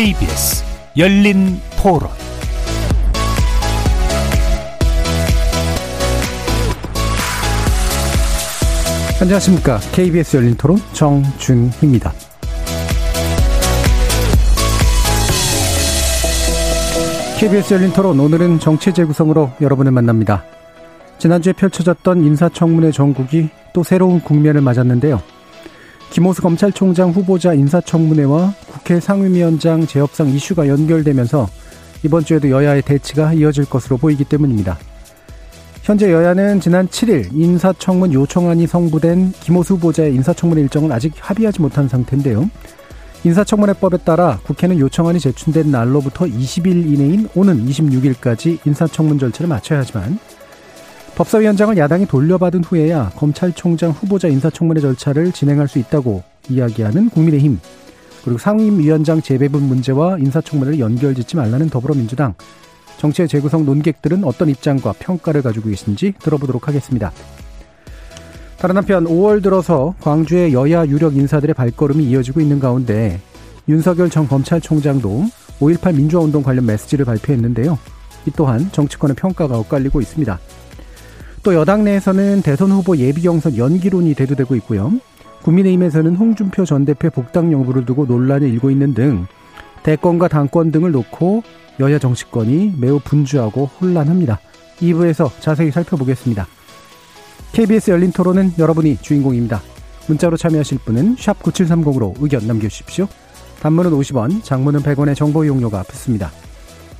KBS 열린 토론 안녕하십니까. KBS 열린 토론 정준희입니다. KBS 열린 토론 오늘은 정치 재구성으로 여러분을 만납니다. 지난주에 펼쳐졌던 인사청문회 전국이 또 새로운 국면을 맞았는데요. 김호수 검찰총장 후보자 인사청문회와 국회 상임위원장 재협상 이슈가 연결되면서 이번 주에도 여야의 대치가 이어질 것으로 보이기 때문입니다. 현재 여야는 지난 7일 인사청문 요청안이 성부된 김호수 후보자의 인사청문회 일정은 아직 합의하지 못한 상태인데요. 인사청문회법에 따라 국회는 요청안이 제출된 날로부터 20일 이내인 오는 26일까지 인사청문 절차를 마쳐야 하지만 법사위원장을 야당이 돌려받은 후에야 검찰총장 후보자 인사청문회 절차를 진행할 수 있다고 이야기하는 국민의힘 그리고 상임위원장 재배분 문제와 인사청문회를 연결짓지 말라는 더불어민주당 정치의 재구성 논객들은 어떤 입장과 평가를 가지고 계신지 들어보도록 하겠습니다. 다른 한편 5월 들어서 광주의 여야 유력 인사들의 발걸음이 이어지고 있는 가운데 윤석열 전 검찰총장도 5.18 민주화운동 관련 메시지를 발표했는데요. 이 또한 정치권의 평가가 엇갈리고 있습니다. 또 여당 내에서는 대선 후보 예비 경선 연기론이 대두되고 있고요. 국민의힘에서는 홍준표 전 대표 복당 여부를 두고 논란이 일고 있는 등 대권과 당권 등을 놓고 여야 정치권이 매우 분주하고 혼란합니다. 2부에서 자세히 살펴보겠습니다. KBS 열린 토론은 여러분이 주인공입니다. 문자로 참여하실 분은 9730으로 의견 남겨주십시오. 단문은 50원, 장문은 100원의 정보 이용료가 붙습니다.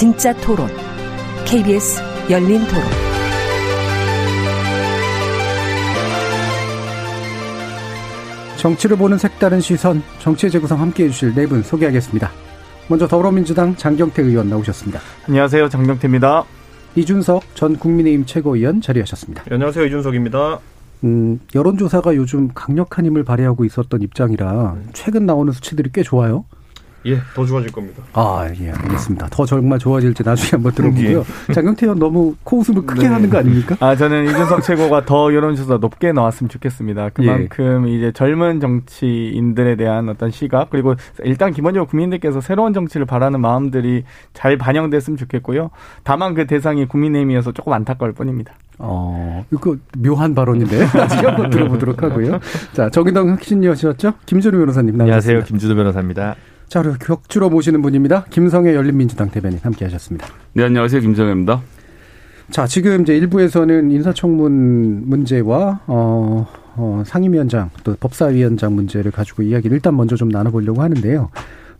진짜 토론, KBS 열린 토론. 정치를 보는 색다른 시선, 정치의 재구성 함께 해주실 네 분 소개하겠습니다. 먼저 더불어민주당 장경태 의원 나오셨습니다. 안녕하세요. 장경태입니다. 이준석 전 국민의힘 최고위원 자리하셨습니다. 네, 안녕하세요. 이준석입니다. 음, 여론조사가 요즘 강력한 힘을 발휘하고 있었던 입장이라 최근 나오는 수치들이 꽤 좋아요. 예, 더 좋아질 겁니다. 아, 예, 알겠습니다. 더 정말 좋아질지 나중에 한번 들어보고요. 예. 장경태 의원 너무 코웃음을 크게 네. 하는 거 아닙니까? 아, 저는 이준석 최고가 더 여론조사 높게 나왔으면 좋겠습니다. 그만큼 예. 이제 젊은 정치인들에 대한 어떤 시각, 그리고 일단 기본적으로 국민들께서 새로운 정치를 바라는 마음들이 잘 반영됐으면 좋겠고요. 다만 그 대상이 국민의힘이어서 조금 안타까울 뿐입니다. 어, 이거 묘한 발언인데 나중에 한번 들어보도록 하고요. 자, 정의당 혁신이었죠? 김준우 변호사님 안녕하세요. 김준우 변호사입니다. 자, 그리고 격주로 모시는 분입니다. 김성애 열린민주당 대변인 함께 하셨습니다. 네, 안녕하세요. 김성애입니다. 자, 지금 이제 일부에서는 인사청문 문제와, 어, 어, 상임위원장 또 법사위원장 문제를 가지고 이야기를 일단 먼저 좀 나눠보려고 하는데요.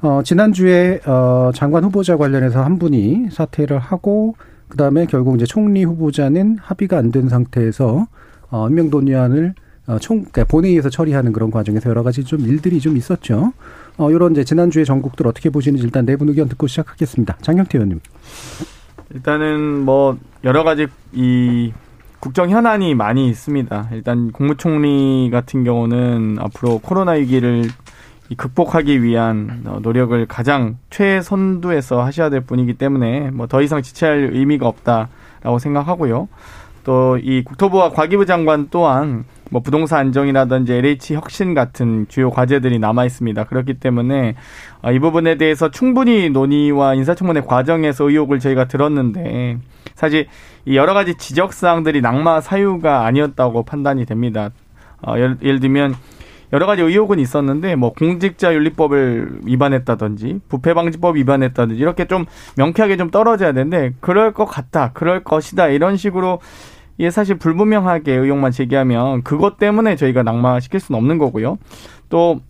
어, 지난주에, 어, 장관 후보자 관련해서 한 분이 사퇴를 하고, 그 다음에 결국 이제 총리 후보자는 합의가 안 된 상태에서, 어, 임명돈의안을 어, 총, 그러니까 본회의에서 처리하는 그런 과정에서 여러 가지 좀 일들이 좀 있었죠. 어, 이런 이제 지난주에 전국들 어떻게 보시는지 일단 내분 의견 듣고 시작하겠습니다. 장경태 의원님. 일단은 뭐 여러 가지 이 국정 현안이 많이 있습니다. 일단 국무총리 같은 경우는 앞으로 코로나 위기를 극복하기 위한 어, 노력을 가장 최선두에서 하셔야 될 분이기 때문에 뭐 더 이상 지체할 의미가 없다라고 생각하고요. 또 이 국토부와 과기부 장관 또한 뭐 부동산 안정이라든지 LH 혁신 같은 주요 과제들이 남아 있습니다. 그렇기 때문에 어, 이 부분에 대해서 충분히 논의와 인사청문회 과정에서 의혹을 저희가 들었는데 사실 이 여러 가지 지적 사항들이 낙마 사유가 아니었다고 판단이 됩니다. 어, 예를 들면 여러 가지 의혹은 있었는데 뭐 공직자윤리법을 위반했다든지 부패방지법 위반했다든지 이렇게 좀 명쾌하게 좀 떨어져야 되는데 그럴 것 같다, 그럴 것이다 이런 식으로 이게 사실 불분명하게 의혹만 제기하면 그것 때문에 저희가 낙마시킬 수는 없는 거고요. 또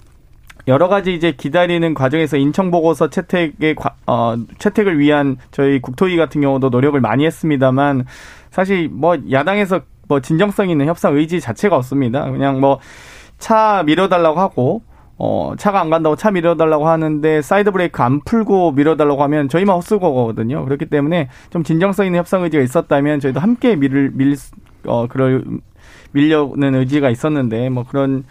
여러 가지 이제 기다리는 과정에서 인청 보고서 채택의 어 채택을 위한 저희 국토위 같은 경우도 노력을 많이 했습니다만 사실 뭐 야당에서 뭐 진정성 있는 협상 의지 자체가 없습니다. 그냥 뭐 차 밀어달라고 하고 어, 차가 안 간다고 차 밀어달라고 하는데 사이드 브레이크 안 풀고 밀어달라고 하면 저희만 헛수고거든요. 그렇기 때문에 좀 진정성 있는 협상 의지가 있었다면 저희도 함께 밀, 밀, 어, 그럴, 밀려는 의지가 있었는데 뭐 그런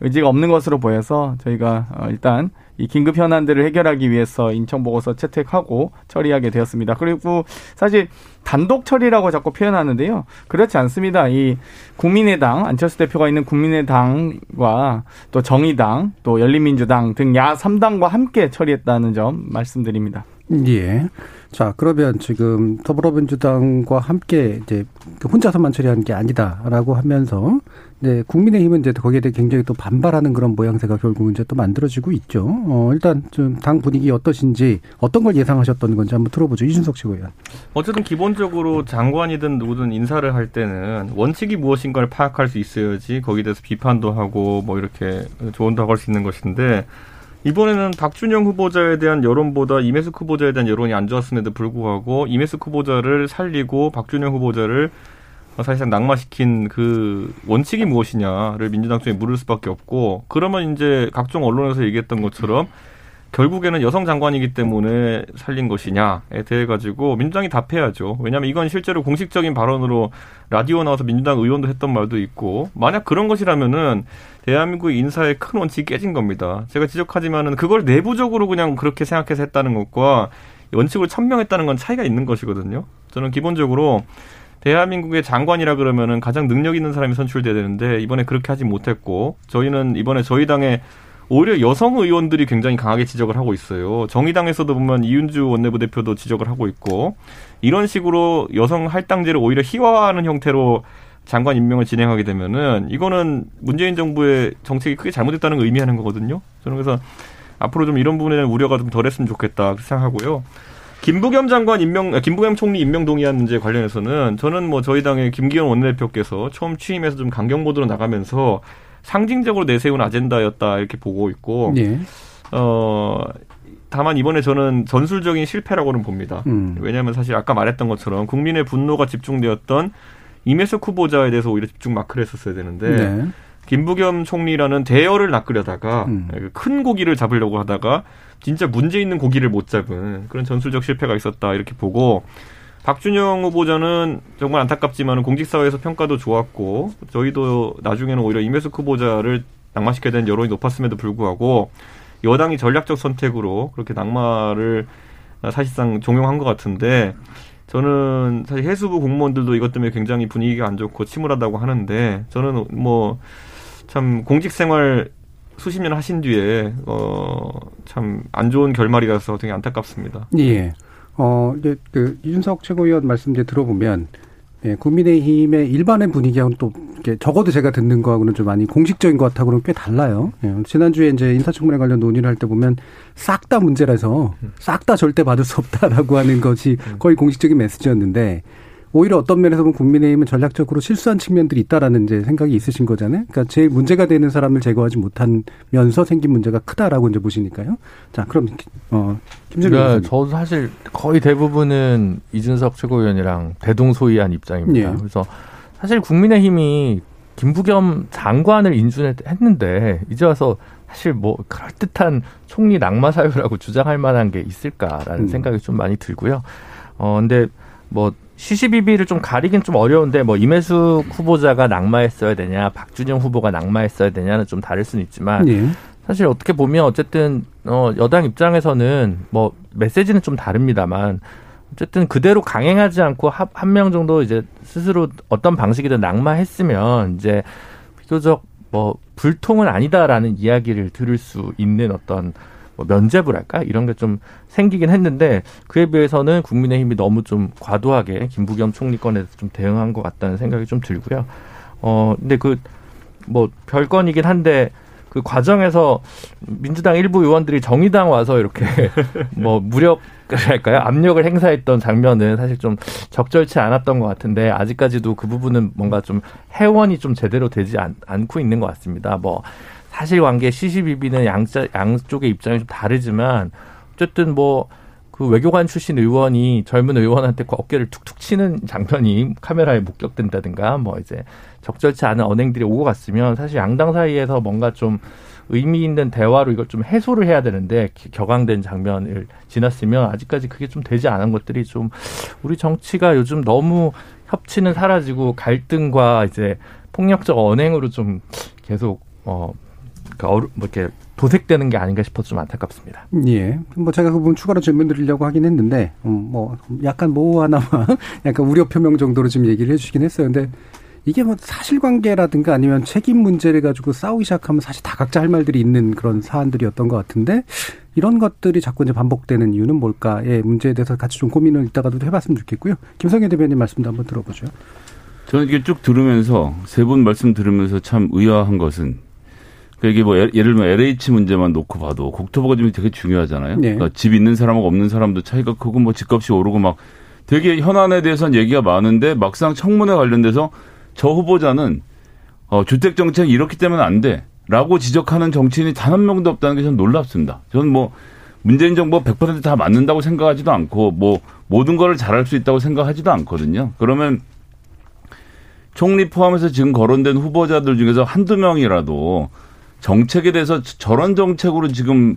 의지가 없는 것으로 보여서 저희가 어, 일단 이 긴급 현안들을 해결하기 위해서 인청 보고서 채택하고 처리하게 되었습니다. 그리고 사실 단독 처리라고 자꾸 표현하는데요. 그렇지 않습니다. 이 국민의당 안철수 대표가 있는 국민의당과 또 정의당 또 열린민주당 등 야 3당과 함께 처리했다는 점 말씀드립니다. 예. 자, 그러면 지금 더불어민주당과 함께 이제 그 혼자서만 처리하는 게 아니다라고 하면서 네, 국민의힘은 이제 거기에 대해 굉장히 또 반발하는 그런 모양새가 결국 이제 또 만들어지고 있죠. 어, 일단 좀 당 분위기 어떠신지 어떤 걸 예상하셨던 건지 한번 들어보죠. 이준석 씨고요. 어쨌든 기본적으로 장관이든 누구든 인사를 할 때는 원칙이 무엇인가를 파악할 수 있어야지 거기에 대해서 비판도 하고 뭐 이렇게 조언도 할수 있는 것인데 이번에는 박준영 후보자에 대한 여론보다 이메숙 후보자에 대한 여론이 안 좋았음에도 불구하고 이메숙 후보자를 살리고 박준영 후보자를 사실상 낙마시킨 그 원칙이 무엇이냐를 민주당 쪽에 물을 수밖에 없고 그러면 이제 각종 언론에서 얘기했던 것처럼 결국에는 여성 장관이기 때문에 살린 것이냐에 대해 가지고 민주당이 답해야죠. 왜냐하면 이건 실제로 공식적인 발언으로 라디오 나와서 민주당 의원도 했던 말도 있고 만약 그런 것이라면은 대한민국 인사의 큰 원칙이 깨진 겁니다. 제가 지적하지만은 그걸 내부적으로 그냥 그렇게 생각해서 했다는 것과 원칙을 천명했다는 건 차이가 있는 것이거든요. 저는 기본적으로 대한민국의 장관이라 그러면은 가장 능력 있는 사람이 선출돼야 되는데 이번에 그렇게 하지 못했고 저희는 이번에 저희 당의 오히려 여성 의원들이 굉장히 강하게 지적을 하고 있어요. 정의당에서도 보면 이윤주 원내부 대표도 지적을 하고 있고 이런 식으로 여성 할당제를 오히려 희화화하는 형태로 장관 임명을 진행하게 되면은 이거는 문재인 정부의 정책이 크게 잘못됐다는 걸 의미하는 거거든요. 저는 그래서 앞으로 좀 이런 부분에 대한 우려가 좀 덜했으면 좋겠다 생각하고요. 김부겸 장관 임명, 아, 김부겸 총리 임명 동의안 문제 관련해서는 저는 뭐 저희 당의 김기현 원내대표께서 처음 취임해서 좀 강경 모드로 나가면서 상징적으로 내세운 아젠다였다 이렇게 보고 있고 예. 어 다만 이번에 저는 전술적인 실패라고는 봅니다. 음. 왜냐하면 사실 아까 말했던 것처럼 국민의 분노가 집중되었던 이메석 후보자에 대해서 오히려 집중 마크를 했었어야 되는데 네. 김부겸 총리라는 대열을 낚으려다가 음. 큰 고기를 잡으려고 하다가 진짜 문제 있는 고기를 못 잡은 그런 전술적 실패가 있었다 이렇게 보고 박준영 후보자는 정말 안타깝지만 공직사회에서 평가도 좋았고 저희도 나중에는 오히려 임혜숙 후보자를 낙마시켜야 되는 여론이 높았음에도 불구하고 여당이 전략적 선택으로 그렇게 낙마를 사실상 종용한 것 같은데 저는 사실 해수부 공무원들도 이것 때문에 굉장히 분위기가 안 좋고 침울하다고 하는데 저는 뭐 참 공직 생활 수십 년 하신 뒤에 어 참 안 좋은 결말이라서 되게 안타깝습니다. 예. 어, 이제 그 이준석 최고위원 말씀 이제 들어보면 예, 국민의힘의 일반의 분위기하고는 또 이렇게 적어도 제가 듣는 거하고는 좀 많이 공식적인 것 같하고는 꽤 달라요. 예, 지난주에 이제 인사청문회 관련 논의를 할 때 보면 싹 다 문제라서 싹 다 절대 받을 수 없다라고 하는 것이 거의 공식적인 메시지였는데 오히려 어떤 면에서 보면 국민의힘은 전략적으로 실수한 측면들이 있다라는 이제 생각이 있으신 거잖아요. 그러니까 제일 문제가 되는 사람을 제거하지 못하면서 생긴 문제가 크다라고 이제 보시니까요. 자, 그럼 어 김준일 네, 저도 사실 거의 대부분은 이준석 최고위원이랑 대동소이한 입장입니다. 예. 그래서 사실 국민의힘이 김부겸 장관을 인준했는데 이제 와서 사실 뭐 그럴듯한 총리 낙마 사유라고 주장할 만한 게 있을까라는 음. 생각이 좀 많이 들고요. 어 근데 뭐 시시비비를 좀 가리긴 좀 어려운데 뭐 임혜숙 후보자가 낙마했어야 되냐 박준영 후보가 낙마했어야 되냐는 좀 다를 수는 있지만 네. 사실 어떻게 보면 어쨌든 어 여당 입장에서는 뭐 메시지는 좀 다릅니다만 어쨌든 그대로 강행하지 않고 한 명 정도 이제 스스로 어떤 방식이든 낙마했으면 이제 비교적 뭐 불통은 아니다라는 이야기를 들을 수 있는 어떤 뭐 면제부를 할까 이런 게 좀 생기긴 했는데 그에 비해서는 국민의힘이 너무 좀 과도하게 김부겸 총리권에 좀 대응한 것 같다는 생각이 좀 들고요. 어 근데 그 뭐 별건이긴 한데 그 과정에서 민주당 일부 의원들이 정의당 와서 이렇게 뭐 무력 할까요 압력을 행사했던 장면은 사실 좀 적절치 않았던 것 같은데 아직까지도 그 부분은 뭔가 좀 해원이 좀 제대로 되지 않, 않고 있는 것 같습니다. 뭐 사실관계 시시비비는 양자, 양쪽의 입장이 좀 다르지만 어쨌든 뭐 그 외교관 출신 의원이 젊은 의원한테 그 어깨를 툭툭 치는 장면이 카메라에 목격된다든가 뭐 이제 적절치 않은 언행들이 오고 갔으면 사실 양당 사이에서 뭔가 좀 의미 있는 대화로 이걸 좀 해소를 해야 되는데 격앙된 장면을 지났으면 아직까지 그게 좀 되지 않은 것들이 좀 우리 정치가 요즘 너무 협치는 사라지고 갈등과 이제 폭력적 언행으로 좀 계속 어, 그러니까 어루, 뭐 이렇게 도색되는 게 아닌가 싶어서 좀 안타깝습니다. 예. 뭐 제가 그 부분 추가로 질문 드리려고 하긴 했는데, 음, 뭐, 약간 뭐 하나만, 약간 우려 표명 정도로 좀 얘기를 해주시긴 했어요. 근데 이게 뭐 사실관계라든가 아니면 책임 문제를 가지고 싸우기 시작하면 사실 다 각자 할 말들이 있는 그런 사안들이었던 것 같은데, 이런 것들이 자꾸 이제 반복되는 이유는 뭘까의 문제에 대해서 같이 좀 고민을 이따가도 해봤으면 좋겠고요. 김성현 대변인 말씀도 한번 들어보죠. 저는 이게 쭉 들으면서 세 분 말씀 들으면서 참 의아한 것은 이게 뭐 예를 들면 LH 문제만 놓고 봐도 국토부가 좀 되게 중요하잖아요. 네. 그러니까 집 있는 사람하고 없는 사람도 차이가 크고 뭐 집값이 오르고 막 되게 현안에 대해서는 얘기가 많은데 막상 청문회 관련돼서 저 후보자는 어, 주택 정책 이렇기 때문에 안 돼라고 지적하는 정치인이 단 한 명도 없다는 게 저는 놀랍습니다. 저는 뭐 문재인 정부 100%다 맞는다고 생각하지도 않고 뭐 모든 거를 잘할 수 있다고 생각하지도 않거든요. 그러면 총리 포함해서 지금 거론된 후보자들 중에서 한두 명이라도 정책에 대해서 저런 정책으로 지금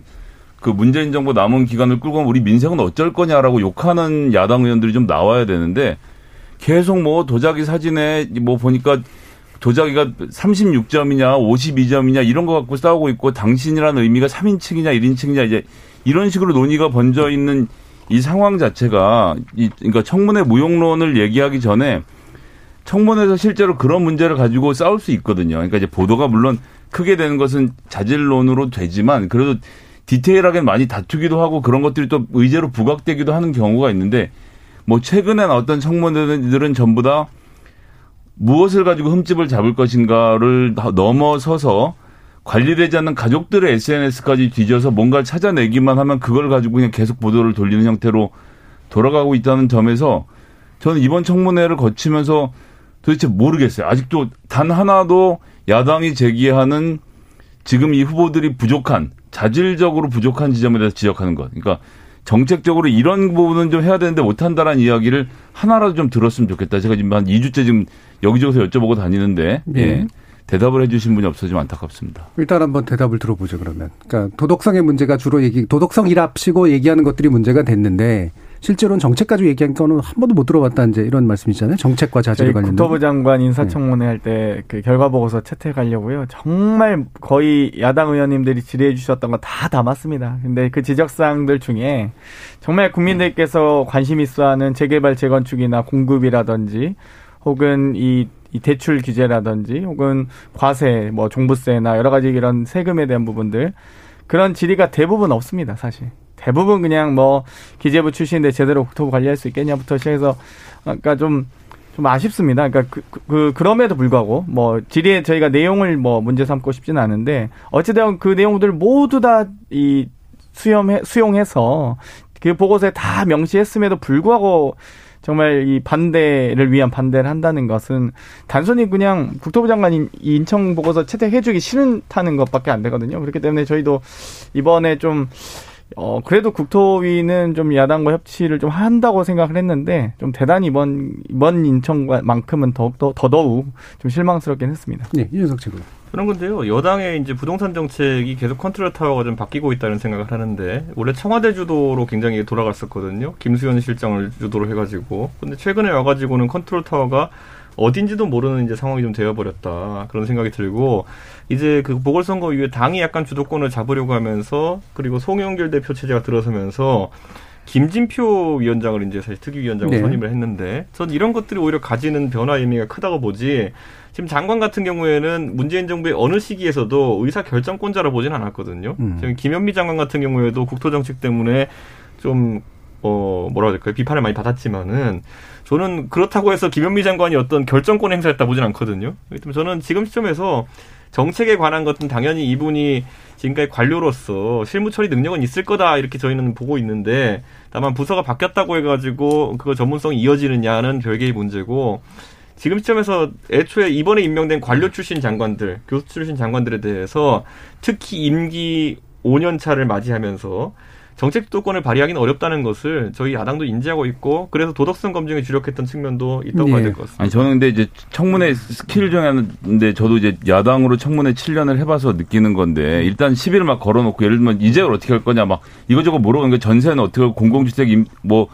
그 문재인 정부 남은 기간을 끌고 우리 민생은 어쩔 거냐라고 욕하는 야당 의원들이 좀 나와야 되는데 계속 뭐 도자기 사진에 뭐 보니까 도자기가 36점이냐 52점이냐 이런 거 갖고 싸우고 있고 당신이라는 의미가 3인칭이냐 1인칭이냐 이제 이런 식으로 논의가 번져 있는 이 상황 자체가 이 그러니까 청문회 무용론을 얘기하기 전에 청문회에서 실제로 그런 문제를 가지고 싸울 수 있거든요. 그러니까 이제 보도가 물론 크게 되는 것은 자질론으로 되지만 그래도 디테일하게 많이 다투기도 하고 그런 것들이 또 의제로 부각되기도 하는 경우가 있는데 뭐 최근에 어떤 청문회들은 전부 다 무엇을 가지고 흠집을 잡을 것인가를 넘어서서 관리되지 않는 가족들의 SNS까지 뒤져서 뭔가를 찾아내기만 하면 그걸 가지고 그냥 계속 보도를 돌리는 형태로 돌아가고 있다는 점에서 저는 이번 청문회를 거치면서 도대체 모르겠어요. 아직도 단 하나도 야당이 제기하는 지금 이 후보들이 부족한 자질적으로 부족한 지점에 대해서 지적하는 것. 그러니까 정책적으로 이런 부분은 좀 해야 되는데 못한다라는 이야기를 하나라도 좀 들었으면 좋겠다. 제가 지금 한 2주째 지금 여기저기서 여쭤보고 다니는데 예. 예. 대답을 해주신 분이 없어지면 안타깝습니다. 일단 한번 대답을 들어보죠 그러면. 그러니까 도덕성의 문제가 주로 얘기 도덕성이랍시고 얘기하는 것들이 문제가 됐는데 실제로는 정책 까지 얘기한 거는 한 번도 못 들어봤다 이제 이런 말씀이잖아요. 정책과 자질 관련. 국토부 장관 인사청문회 네. 할때 그 결과 보고서 채택하려고요. 정말 거의 야당 의원님들이 질의해 주셨던 거 다 담았습니다. 근데 그 지적 사항들 중에 정말 국민들께서 관심 있어하는 재개발 재건축이나 공급이라든지 혹은 이, 이 대출 규제라든지 혹은 과세 뭐 종부세나 여러 가지 이런 세금에 대한 부분들 그런 질의가 대부분 없습니다 사실. 대부분 그냥 뭐 기재부 출신인데 제대로 국토부 관리할 수 있겠냐부터 시작해서 그러니까 좀, 좀 아쉽습니다. 그러니까 그, 그, 그 그럼에도 불구하고 뭐 질의에 저희가 내용을 뭐 문제 삼고 싶지는 않은데 어찌되건 그 내용들 모두 다 이 수용해, 수용해서 그 보고서에 다 명시했음에도 불구하고 정말 이 반대를 위한 반대를 한다는 것은 단순히 그냥 국토부 장관이 인청 보고서 채택해주기 싫다는 것밖에 안 되거든요. 그렇기 때문에 저희도 이번에 좀 어, 그래도 국토위는 좀 야당과 협치를 좀 한다고 생각을 했는데, 좀 대단히 이번, 이번 인청만큼은 더욱더, 더더욱 좀 실망스럽긴 했습니다. 네, 이준석 측은. 그런 건데요. 여당의 이제 부동산 정책이 계속 컨트롤 타워가 좀 바뀌고 있다는 생각을 하는데, 원래 청와대 주도로 굉장히 돌아갔었거든요. 김수현 실장을 주도로 해가지고. 근데 최근에 와가지고는 컨트롤 타워가 어딘지도 모르는 이제 상황이 좀 되어버렸다. 그런 생각이 들고, 이제 그 보궐선거 이후에 당이 약간 주도권을 잡으려고 하면서 그리고 송영길 대표 체제가 들어서면서 김진표 위원장을 이제 사실 특위위원장으로 네. 선임을 했는데 전 이런 것들이 오히려 가지는 변화 의미가 크다고 보지 지금 장관 같은 경우에는 문재인 정부의 어느 시기에서도 의사 결정권자로 보진 않았거든요. 음. 지금 김현미 장관 같은 경우에도 국토정책 때문에 좀 어, 뭐라 그럴까요? 비판을 많이 받았지만은 저는 그렇다고 해서 김현미 장관이 어떤 결정권 행사했다 보진 않거든요. 저는 지금 시점에서 정책에 관한 것은 당연히 이분이 지금까지 관료로서 실무 처리 능력은 있을 거다 이렇게 저희는 보고 있는데 다만 부서가 바뀌었다고 해가지고 그거 전문성이 이어지느냐는 별개의 문제고 지금 시점에서 애초에 이번에 임명된 관료 출신 장관들, 교수 출신 장관들에 대해서 특히 임기 5년 차를 맞이하면서 정책 주도권을 발휘하기는 어렵다는 것을 저희 야당도 인지하고 있고 그래서 도덕성 검증에 주력했던 측면도 있다고 예. 봐야 될 것 같습니다. 아니 저는 근데 이제 청문회 스킬 중에 하는데 저도 이제 야당으로 청문회 7년을 해봐서 느끼는 건데 일단 시비를 막 걸어놓고 예를 들면 이재를 어떻게 할 거냐 막 이거저거 물어보는 게 전세는 어떻게 하고 공공주택 뭐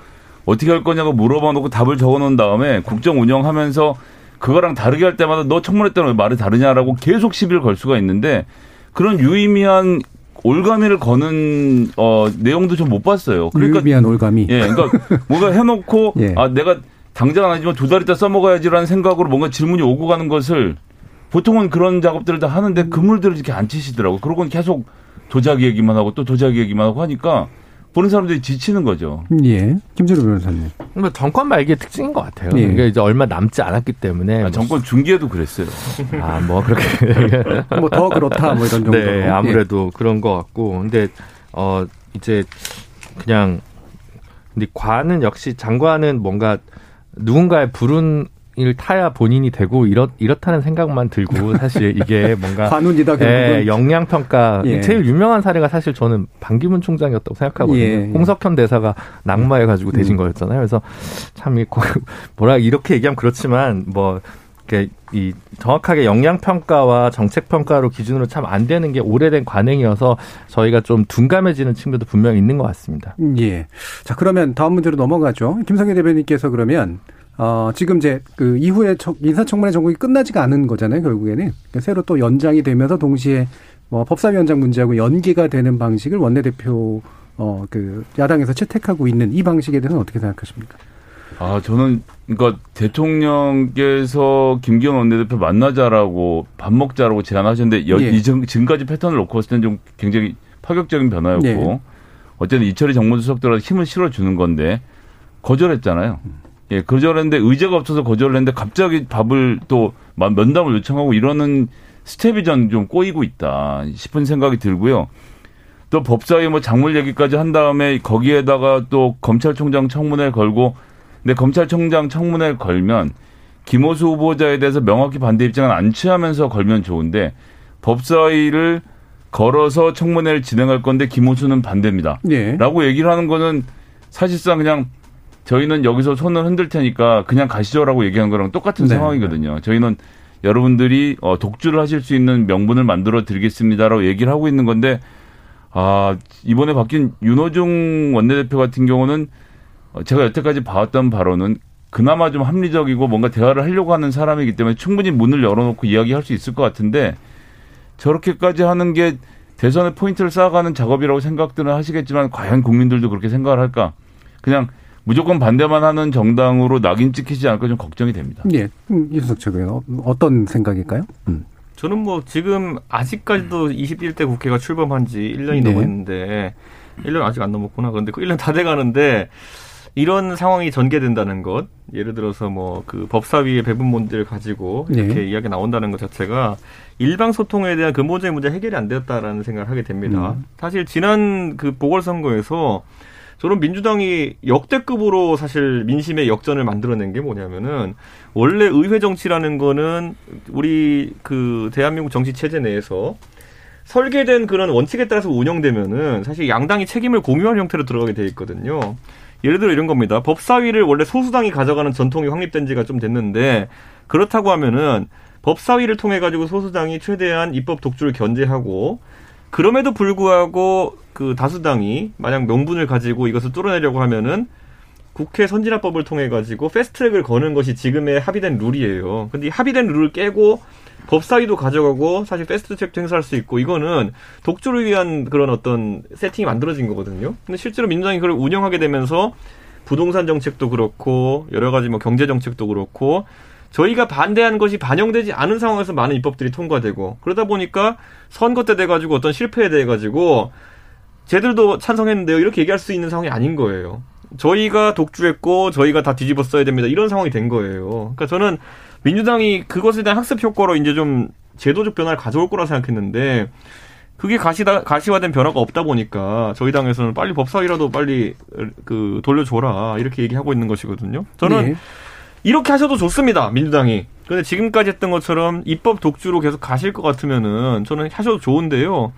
어떻게 할 거냐고 물어봐 놓고 답을 적어 놓은 다음에 국정 운영하면서 그거랑 다르게 할 때마다 너 청문회 때는 왜 말이 다르냐라고 계속 시비를 걸 수가 있는데 그런 유의미한 올가미를 거는 어 내용도 좀 못 봤어요. 그러니까 유의미한 올가미. 예, 그러니까 뭔가 해놓고 예. 아 내가 당장 아니지만 두 달 있다 써먹어야지라는 생각으로 뭔가 질문이 오고 가는 것을 보통은 그런 작업들을 다 하는데 그물들을 이렇게 안 치시더라고. 그러고는 계속 도자기 얘기만 하고 또 도자기 얘기만 하고 하니까 보는 사람들이 지치는 거죠. 예. 김재로 변호사님. 뭐 정권 말기의 특징인 것 같아요. 예. 이게 이제 얼마 남지 않았기 때문에. 아, 정권 중기에도 그랬어요. 아, 뭐 그렇게. 뭐 더 그렇다, 뭐 이런 정도. 네, 아무래도 예. 그런 것 같고. 근데, 어, 이제 그냥, 근데 관은 역시 장관은 뭔가 누군가의 부른 일 타야 본인이 되고 이렇 이렇다는 생각만 들고 사실 이게 뭔가 관운이다 예, 영양 평가 예. 제일 유명한 사례가 사실 저는 반기문 총장이었다고 생각하거든요. 예. 홍석현 대사가 낙마해 가지고 되신 음. 거였잖아요. 그래서 참 이 뭐라 이렇게 얘기하면 그렇지만 뭐 이 정확하게 영양 평가와 정책 평가로 기준으로 참 안 되는 게 오래된 관행이어서 저희가 좀 둔감해지는 측면도 분명히 있는 것 같습니다. 예. 자 그러면 다음 문제로 넘어가죠. 김성애 대변인께서 그러면 어, 지금 이제 그 이후에 인사청문회 전국이 끝나지가 않은 거잖아요, 결국에는. 그러니까 새로 또 연장이 되면서 동시에 뭐 법사위원장 문제하고 연기가 되는 방식을 원내대표 어, 그 야당에서 채택하고 있는 이 방식에 대해서는 어떻게 생각하십니까? 아, 저는 그러니까 대통령께서 김기현 원내대표 만나자라고 밥 먹자라고 제안하셨는데 예. 이 지금까지 패턴을 놓고 봤을 때는 좀 굉장히 파격적인 변화였고 예. 어쨌든 이철이 정무수석들한테 힘을 실어주는 건데 거절했잖아요. 음. 예, 거절했는데 의제가 없어서 거절을 했는데 갑자기 밥을 또 면담을 요청하고 이러는 스텝이 전 좀 꼬이고 있다 싶은 생각이 들고요. 또 법사위 뭐 작물 얘기까지 한 다음에 거기에다가 또 검찰총장 청문회를 걸고 근데 검찰총장 청문회를 걸면 김호수 후보자에 대해서 명확히 반대 입장은 안 취하면서 걸면 좋은데 법사위를 걸어서 청문회를 진행할 건데 김호수는 반대입니다. 예. 라고 얘기를 하는 거는 사실상 그냥 저희는 여기서 손을 흔들 테니까 그냥 가시죠라고 얘기한 거랑 똑같은 네. 상황이거든요. 저희는 여러분들이 어, 독주를 하실 수 있는 명분을 만들어 드리겠습니다라고 얘기를 하고 있는 건데 아 이번에 바뀐 윤호중 원내대표 같은 경우는 어, 제가 여태까지 봐왔던 바로는 그나마 좀 합리적이고 뭔가 대화를 하려고 하는 사람이기 때문에 충분히 문을 열어놓고 이야기할 수 있을 것 같은데 저렇게까지 하는 게 대선의 포인트를 쌓아가는 작업이라고 생각들은 하시겠지만 과연 국민들도 그렇게 생각을 할까? 그냥 무조건 반대만 하는 정당으로 낙인 찍히지 않을까 좀 걱정이 됩니다. 예. 음, 이수석 최고위원 어떤 생각일까요? 음. 저는 뭐 지금 아직까지도 21대 국회가 출범한 지 1년이 네. 넘었는데 1년 아직 안 넘었구나. 그런데 그 1년 다 돼 가는데 이런 상황이 전개된다는 것, 예를 들어서 뭐 그 법사위의 배분 문제를 가지고 이렇게 네. 이야기 나온다는 것 자체가 일방 소통에 대한 근본적인 문제 해결이 안 되었다라는 생각을 하게 됩니다. 음. 사실 지난 그 보궐선거에서 저는 민주당이 역대급으로 사실 민심의 역전을 만들어낸 게 뭐냐면은 원래 의회 정치라는 거는 우리 그 대한민국 정치 체제 내에서 설계된 그런 원칙에 따라서 운영되면은 사실 양당이 책임을 공유하는 형태로 들어가게 돼 있거든요. 예를 들어 이런 겁니다. 법사위를 원래 소수당이 가져가는 전통이 확립된 지가 좀 됐는데 그렇다고 하면은 법사위를 통해 가지고 소수당이 최대한 입법 독주를 견제하고 그럼에도 불구하고 그 다수당이 만약 명분을 가지고 이것을 뚫어내려고 하면은 국회 선진화법을 통해 가지고 패스트트랙을 거는 것이 지금의 합의된 룰이에요. 근데 이 합의된 룰을 깨고 법사위도 가져가고 사실 패스트트랙도 행사할 수 있고 이거는 독주를 위한 그런 어떤 세팅이 만들어진 거거든요. 근데 실제로 민주당이 그걸 운영하게 되면서 부동산 정책도 그렇고 여러 가지 뭐 경제 정책도 그렇고 저희가 반대한 것이 반영되지 않은 상황에서 많은 입법들이 통과되고 그러다 보니까 선거 때 돼가지고 어떤 실패에 대해 가지고 쟤들도 찬성했는데요 이렇게 얘기할 수 있는 상황이 아닌 거예요. 저희가 독주했고 저희가 다 뒤집어 써야 됩니다 이런 상황이 된 거예요. 그러니까 저는 민주당이 그것에 대한 학습 효과로 이제 좀 제도적 변화를 가져올 거라 생각했는데 그게 가시다, 가시화된 변화가 없다 보니까 저희 당에서는 빨리 법사위라도 빨리 그 돌려줘라 이렇게 얘기하고 있는 것이거든요. 저는 네. 이렇게 하셔도 좋습니다. 민주당이. 근데 지금까지 했던 것처럼 입법 독주로 계속 가실 것 같으면은 저는 하셔도 좋은데요.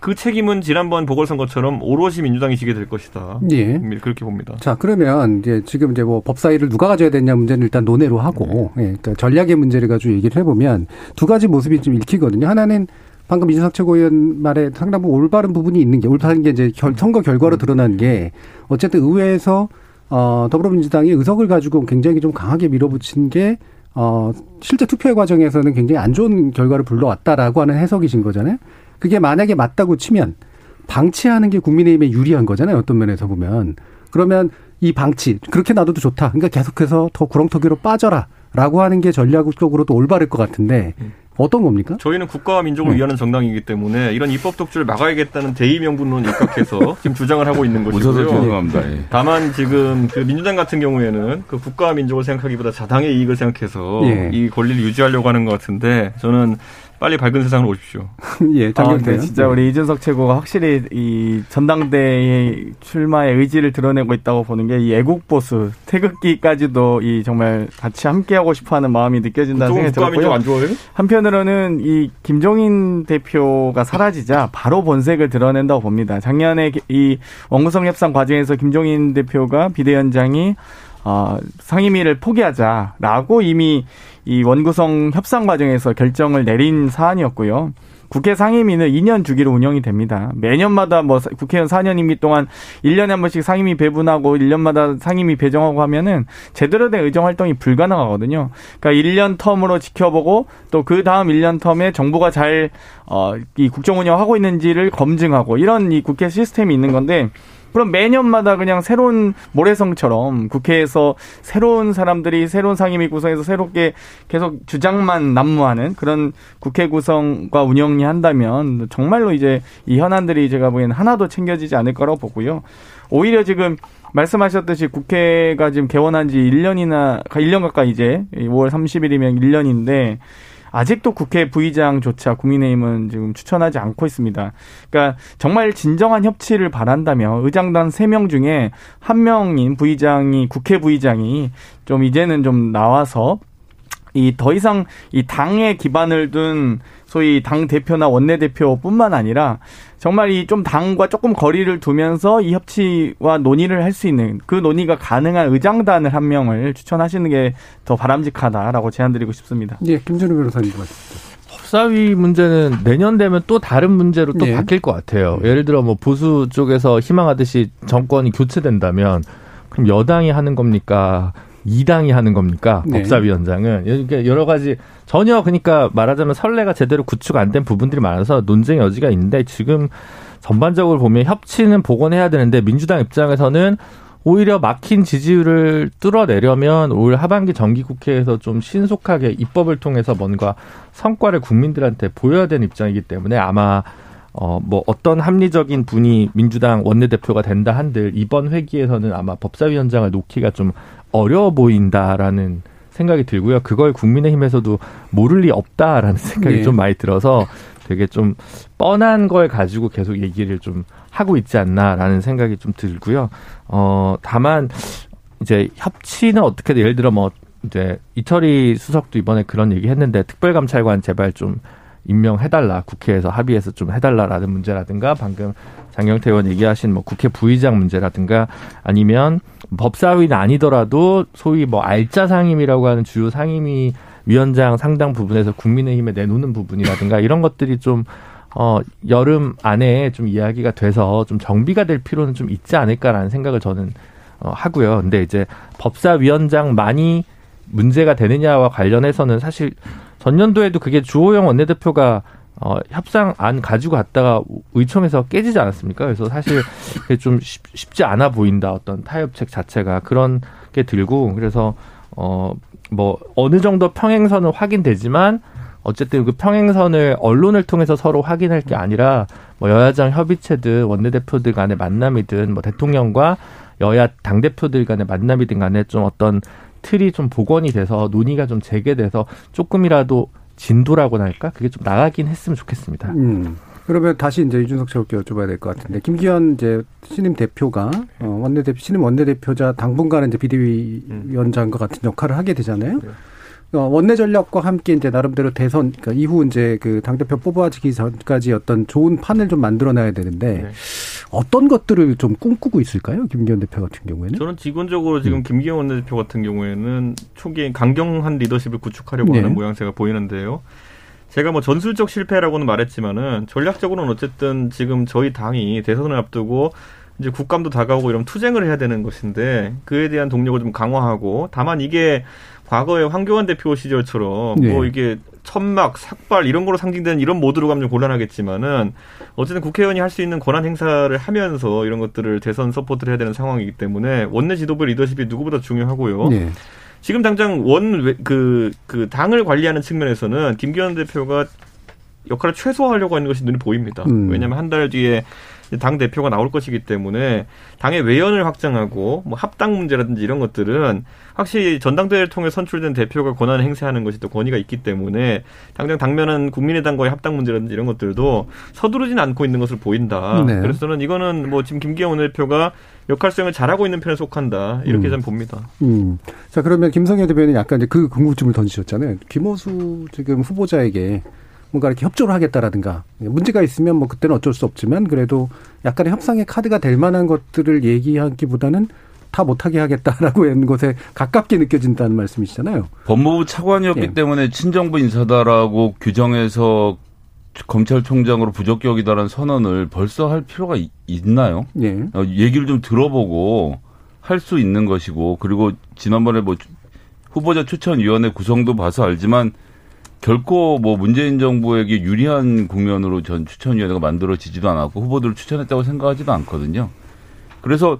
그 책임은 지난번 보궐선거처럼 오롯이 민주당이 지게 될 것이다. 예. 그렇게 봅니다. 자, 그러면 이제 지금 이제 뭐 법사위를 누가 가져야 되냐 문제는 일단 논의로 하고, 네. 예, 그러니까 전략의 문제를 가지고 얘기를 해보면 두 가지 모습이 좀 읽히거든요. 하나는 방금 이준석 최고위원 말에 상당 부분 올바른 부분이 있는 게 올바른 게 이제 결, 선거 결과로 드러난 게 어쨌든 의회에서 어, 더불어민주당이 의석을 가지고 굉장히 좀 강하게 밀어붙인 게 어, 실제 투표의 과정에서는 굉장히 안 좋은 결과를 불러왔다라고 하는 해석이신 거잖아요. 그게 만약에 맞다고 치면 방치하는 게 국민의힘에 유리한 거잖아요. 어떤 면에서 보면. 그러면 이 방치 그렇게 놔둬도 좋다. 그러니까 계속해서 더 구렁텅이로 빠져라라고 하는 게 전략적으로도 올바를 것 같은데 어떤 겁니까? 저희는 국가와 민족을 네. 위하는 정당이기 때문에 이런 입법 독주를 막아야겠다는 대의 명분론 입각해서 지금 주장을 하고 있는 것이고요. 예. 다만 지금 그 민주당 같은 경우에는 그 국가와 민족을 생각하기보다 자당의 이익을 생각해서 예. 이 권리를 유지하려고 하는 것 같은데 저는 빨리 밝은 세상으로 오십시오. 예, 장경태. 아, 진짜 네. 우리 이준석 최고가 확실히 이 전당대회 출마의 의지를 드러내고 있다고 보는 게 이 애국 보수 태극기까지도 이 정말 같이 함께 하고 싶어하는 마음이 느껴진다는 생각이 들었고요. 안 좋아요? 한편으로는 이 김종인 대표가 사라지자 바로 본색을 드러낸다고 봅니다. 작년에 이 원구성 협상 과정에서 김종인 대표가 비대위원장이 어, 상임위를 포기하자라고 이미 이 원구성 협상 과정에서 결정을 내린 사안이었고요. 국회 상임위는 2년 주기로 운영이 됩니다. 매년마다 뭐 국회의원 4년 임기 동안 1년에 한 번씩 상임위 배분하고 1년마다 상임위 배정하고 하면은 제대로 된 의정 활동이 불가능하거든요. 그러니까 1년 텀으로 지켜보고 또 그 다음 1년 텀에 정부가 잘, 어, 이 국정 운영하고 있는지를 검증하고 이런 이 국회 시스템이 있는 건데 그럼 매년마다 그냥 새로운 모래성처럼 국회에서 새로운 사람들이 새로운 상임위 구성해서 새롭게 계속 주장만 난무하는 그런 국회 구성과 운영이 한다면 정말로 이제 이 현안들이 제가 보기에는 하나도 챙겨지지 않을 거라고 보고요. 오히려 지금 말씀하셨듯이 국회가 지금 개원한 지 1년이나 1년 가까이 이제 5월 30일이면 1년인데 아직도 국회 부의장조차 국민의힘은 지금 추천하지 않고 있습니다. 그러니까 정말 진정한 협치를 바란다면 의장단 3명 중에 한 명인 부의장이 국회 부의장이 좀 이제는 좀 나와서 이 더 이상 이 당에 기반을 둔 소위 당 대표나 원내 대표뿐만 아니라 정말 이 좀 당과 조금 거리를 두면서 이 협치와 논의를 할 수 있는 그 논의가 가능한 의장단을 한 명을 추천하시는 게 더 바람직하다라고 제안드리고 싶습니다. 예, 김준우 변호사님 말씀. 법사위 문제는 내년 되면 또 다른 문제로 또 네. 바뀔 것 같아요. 네. 예를 들어 뭐 보수 쪽에서 희망하듯이 정권이 교체된다면 그럼 여당이 하는 겁니까? 이당이 하는 겁니까? 네. 법사위원장은. 이렇게 여러 가지 전혀 그러니까 말하자면 선례가 제대로 구축 안 된 부분들이 많아서 논쟁의 여지가 있는데 지금 전반적으로 보면 협치는 복원해야 되는데 민주당 입장에서는 오히려 막힌 지지율을 뚫어내려면 올 하반기 정기국회에서 좀 신속하게 입법을 통해서 뭔가 성과를 국민들한테 보여야 되는 입장이기 때문에 아마 어, 뭐 어떤 합리적인 분이 민주당 원내대표가 된다 한들 이번 회기에서는 아마 법사위원장을 놓기가 좀 어려워 보인다라는 생각이 들고요. 그걸 국민의힘에서도 모를 리 없다라는 생각이 네. 좀 많이 들어서 되게 좀 뻔한 걸 가지고 계속 얘기를 좀 하고 있지 않나라는 생각이 좀 들고요. 어, 다만 이제 협치는 어떻게 예를 들어 뭐 이제 이철희 수석도 이번에 그런 얘기 했는데 특별감찰관 제발 좀 임명해달라 국회에서 합의해서 좀 해달라라는 문제라든가 방금 장경태 의원 얘기하신 뭐 국회 부의장 문제라든가 아니면 법사위는 아니더라도 소위 뭐 알짜 상임이라고 하는 주요 상임위 위원장 상당 부분에서 국민의힘에 내놓는 부분이라든가 이런 것들이 좀 어, 여름 안에 좀 이야기가 돼서 좀 정비가 될 필요는 좀 있지 않을까라는 생각을 저는 어, 하고요. 근데 이제 법사위원장많이 문제가 되느냐와 관련해서는 사실 전년도에도 그게 주호영 원내대표가 어, 협상 안 가지고 갔다가 의총에서 깨지지 않았습니까? 그래서 사실 그게 좀 쉽, 쉽지 않아 보인다. 어떤 타협책 자체가 그런 게 들고 그래서 어, 뭐 어느 정도 평행선은 확인되지만 어쨌든 그 평행선을 언론을 통해서 서로 확인할 게 아니라 뭐 여야장 협의체든 원내대표들 간의 만남이든 뭐 대통령과 여야 당대표들 간의 만남이든 간에 좀 어떤 틀이 좀 복원이 돼서 논의가 좀 재개돼서 조금이라도 진도라고나 할까? 그게 좀 나가긴 했으면 좋겠습니다. 음. 그러면 다시 이제 이준석 씨께 여쭤봐야 될 것 같은데 김기현 이제 신임 대표가 어, 원내 대표 신임 원내 대표자 당분간은 이제 비대위원장과 같은 역할을 하게 되잖아요. 네. 어, 원내 전략과 함께 이제 나름대로 대선 그러니까 이후 이제 그 당대표 뽑아지기 전까지 어떤 좋은 판을 좀 만들어놔야 되는데 네. 어떤 것들을 좀 꿈꾸고 있을까요? 김기현 대표 같은 경우에는? 저는 기본적으로 지금 음. 김기현 원내대표 같은 경우에는 초기에 강경한 리더십을 구축하려고 네. 하는 모양새가 보이는데요. 제가 뭐 전술적 실패라고는 말했지만은 전략적으로는 어쨌든 지금 저희 당이 대선을 앞두고 이제 국감도 다가오고 이런 투쟁을 해야 되는 것인데 그에 대한 동력을 좀 강화하고 다만 이게 과거에 황교안 대표 시절처럼 네. 뭐 이게 천막, 삭발 이런 거로 상징되는 이런 모드로 가면 좀 곤란하겠지만은 어쨌든 국회의원이 할 수 있는 권한 행사를 하면서 이런 것들을 대선 서포트를 해야 되는 상황이기 때문에 원내 지도부 리더십이 누구보다 중요하고요. 네. 지금 당장 원 그그 그 당을 관리하는 측면에서는 김기현 대표가 역할을 최소화하려고 하는 것이 눈에 보입니다. 음. 왜냐하면 한 달 뒤에 당 대표가 나올 것이기 때문에 당의 외연을 확장하고 뭐 합당 문제라든지 이런 것들은 확실히 전당대회를 통해 선출된 대표가 권한을 행사하는 것이 또 권위가 있기 때문에 당장 당면은 국민의당과의 합당 문제라든지 이런 것들도 서두르지는 않고 있는 것으로 보인다. 네. 그래서 저는 이거는 뭐 지금 김기현 원내대표가 역할 수행을 잘하고 있는 편에 속한다. 이렇게 음. 저는 봅니다. 음. 자, 그러면 김성현 대표는 약간 이제 그 궁금증을 던지셨잖아요. 김호수 지금 후보자에게 뭔가 이렇게 협조를 하겠다라든가 문제가 있으면 뭐 그때는 어쩔 수 없지만 그래도 약간의 협상의 카드가 될 만한 것들을 얘기하기보다는 다 못하게 하겠다라고 하는 것에 가깝게 느껴진다는 말씀이시잖아요. 법무부 차관이었기 예. 때문에 친정부 인사다라고 규정해서 검찰총장으로 부적격이다라는 선언을 벌써 할 필요가 있, 나요 예. 어, 얘기를 좀 들어보고 할 수 있는 것이고 그리고 지난번에 뭐 후보자 추천위원회 구성도 봐서 알지만 결코 뭐 문재인 정부에게 유리한 국면으로 전 추천위원회가 만들어지지도 않았고 후보들을 추천했다고 생각하지도 않거든요. 그래서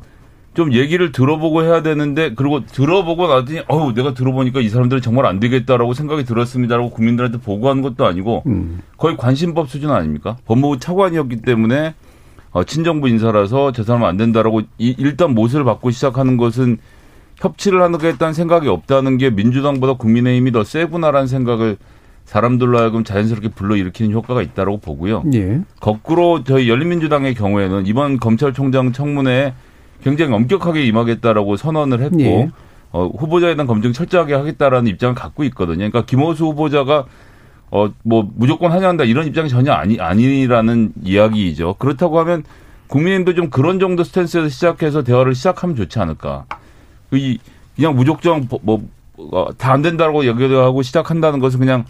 좀 얘기를 들어보고 해야 되는데 그리고 들어보고 나더니 어우 내가 들어보니까 이 사람들은 정말 안 되겠다라고 생각이 들었습니다라고 국민들한테 보고하는 것도 아니고 음. 거의 관심법 수준 아닙니까? 법무부 차관이었기 때문에 어, 친정부 인사라서 저 사람은 안 된다라고 이, 일단 못을 받고 시작하는 것은 협치를 하겠다는 생각이 없다는 게 민주당보다 국민의힘이 더 세구나라는 생각을 사람들로 하여금 자연스럽게 불러일으키는 효과가 있다고 보고요. 예. 거꾸로 저희 열린민주당의 경우에는 이번 검찰총장 청문회에 굉장히 엄격하게 임하겠다라고 선언을 했고 예. 어, 후보자에 대한 검증 철저하게 하겠다라는 입장을 갖고 있거든요. 그러니까 김호수 후보자가 어, 뭐 무조건 하냐한다 이런 입장이 전혀 아니 아니라는 이야기이죠. 그렇다고 하면 국민님도 좀 그런 정도 스탠스에서 시작해서 대화를 시작하면 좋지 않을까. 이 그냥 무조건 뭐 다 안 된다고 얘기하고 시작한다는 것은 그냥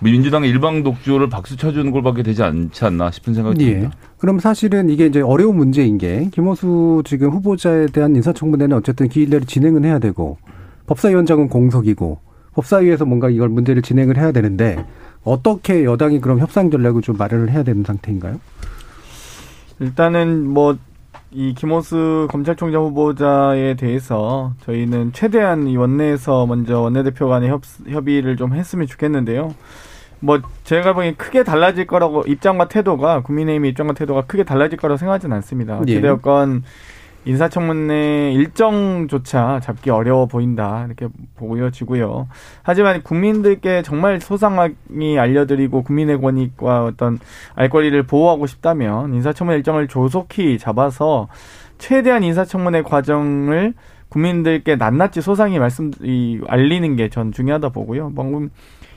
민주당의 일방 독주를 박수 쳐주는 걸밖에 되지 않지 않나 싶은 생각이 예. 듭니다. 그럼 사실은 이게 이제 어려운 문제인 게 김호수 지금 후보자에 대한 인사청문회는 어쨌든 기일 내로 진행은 해야 되고 법사위원장은 공석이고 법사위에서 뭔가 이걸 문제를 진행을 해야 되는데 어떻게 여당이 그럼 협상 전략을 좀 마련을 해야 되는 상태인가요? 일단은 뭐 이 김호수 검찰총장 후보자에 대해서 저희는 최대한 이 원내에서 먼저 원내대표 간의 협, 협의를 좀 했으면 좋겠는데요. 뭐 제가 보기엔 크게 달라질 거라고 입장과 태도가 국민의힘의 입장과 태도가 크게 달라질 거라고 생각하지는 않습니다. 예. 어찌되었건 인사청문회 일정조차 잡기 어려워 보인다 이렇게 보여지고요. 하지만 국민들께 정말 소상하게 알려드리고 국민의 권익과 어떤 알 권리를 보호하고 싶다면 인사청문회 일정을 조속히 잡아서 최대한 인사청문회 과정을 국민들께 낱낱이 소상히 말씀 이 알리는 게 전 중요하다 보고요. 방금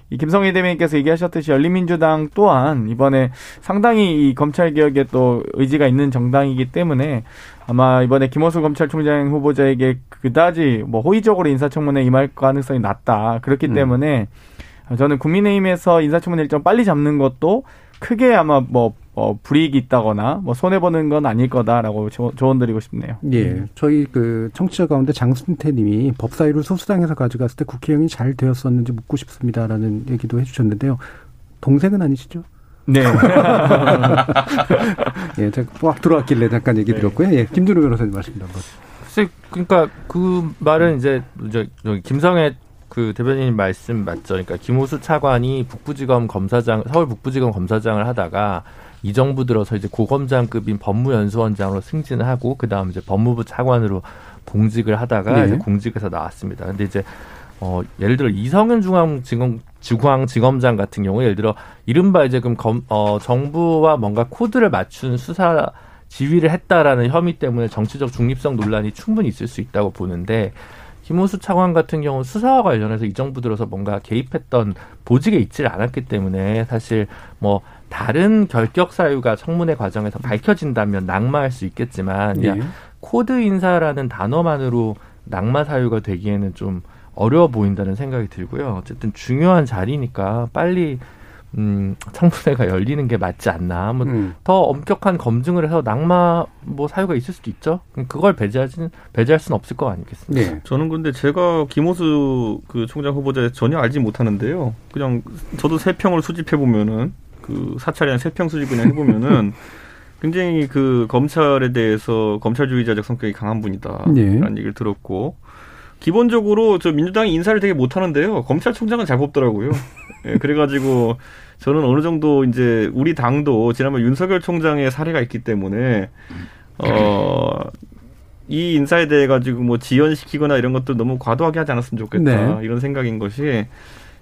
이 김성희 대변인께서 얘기하셨듯이 열린민주당 또한 이번에 상당히 이 검찰 개혁에 또 의지가 있는 정당이기 때문에 아마 이번에 김호수 검찰총장 후보자에게 그다지 뭐 호의적으로 인사청문회 임할 가능성이 낮다. 그렇기 음. 때문에 저는 국민의힘에서 인사청문회 일정 빨리 잡는 것도 크게 아마 뭐 어, 불이익이 있다거나 뭐 손해 보는 건 아닐 거다라고 조, 조언 드리고 싶네요. 예. 저희 그 청취자 가운데 장순태 님이 법사위를 소수당에서 가져갔을 때 국회의원이 잘 되었었는지 묻고 싶습니다라는 얘기도 해 주셨는데요. 동생은 아니시죠? 네. 예, 제가 꽉 들어왔길래 잠깐 얘기 네. 드렸고요. 예, 김준우 변호사님 말씀 한번. 글쎄, 그러니까 그 말은 이제 저, 저 김성애 그 대변인 말씀 맞죠? 그러니까 김호수 차관이 북부지검 검사장, 서울 북부지검 검사장을 하다가 이 정부 들어서 이제 고검장급인 법무연수원장으로 승진을 하고 그 다음 이제 법무부 차관으로 봉직을 하다가 네. 이제 공직에서 나왔습니다. 근데 이제 어 예를 들어 이성윤 중앙지검 중앙지검장 같은 경우 예를 들어 이른바 이제 그럼 검, 어 정부와 뭔가 코드를 맞춘 수사 지휘를 했다라는 혐의 때문에 정치적 중립성 논란이 충분히 있을 수 있다고 보는데 김호수 차관 같은 경우 수사와 관련해서 이 정부 들어서 뭔가 개입했던 보직에 있지를 않았기 때문에 사실 뭐 다른 결격 사유가 청문회 과정에서 밝혀진다면 낙마할 수 있겠지만 예. 코드 인사라는 단어만으로 낙마 사유가 되기에는 좀 어려워 보인다는 생각이 들고요. 어쨌든 중요한 자리니까 빨리 음, 청문회가 열리는 게 맞지 않나. 뭐 더 음. 엄격한 검증을 해서 낙마 뭐 사유가 있을 수도 있죠. 그걸 배제하지는 배제할 수는 없을 거 아니겠습니까? 네. 저는 근데 제가 김오수 그 총장 후보자에 전혀 알지 못하는데요. 그냥 저도 세평을 수집해 보면은 그 사찰이 아닌 세평 수집 그냥 해보면은 굉장히 그 검찰에 대해서 검찰주의자적 성격이 강한 분이다라는 네. 얘기를 들었고 기본적으로 저 민주당이 인사를 되게 못하는데요. 검찰총장은 잘 뽑더라고요. 예, 그래가지고 저는 어느 정도 이제 우리 당도 지난번 윤석열 총장의 사례가 있기 때문에 어. 이 인사에 대해 가지고 뭐 지연시키거나 이런 것도 너무 과도하게 하지 않았으면 좋겠다 네. 이런 생각인 것이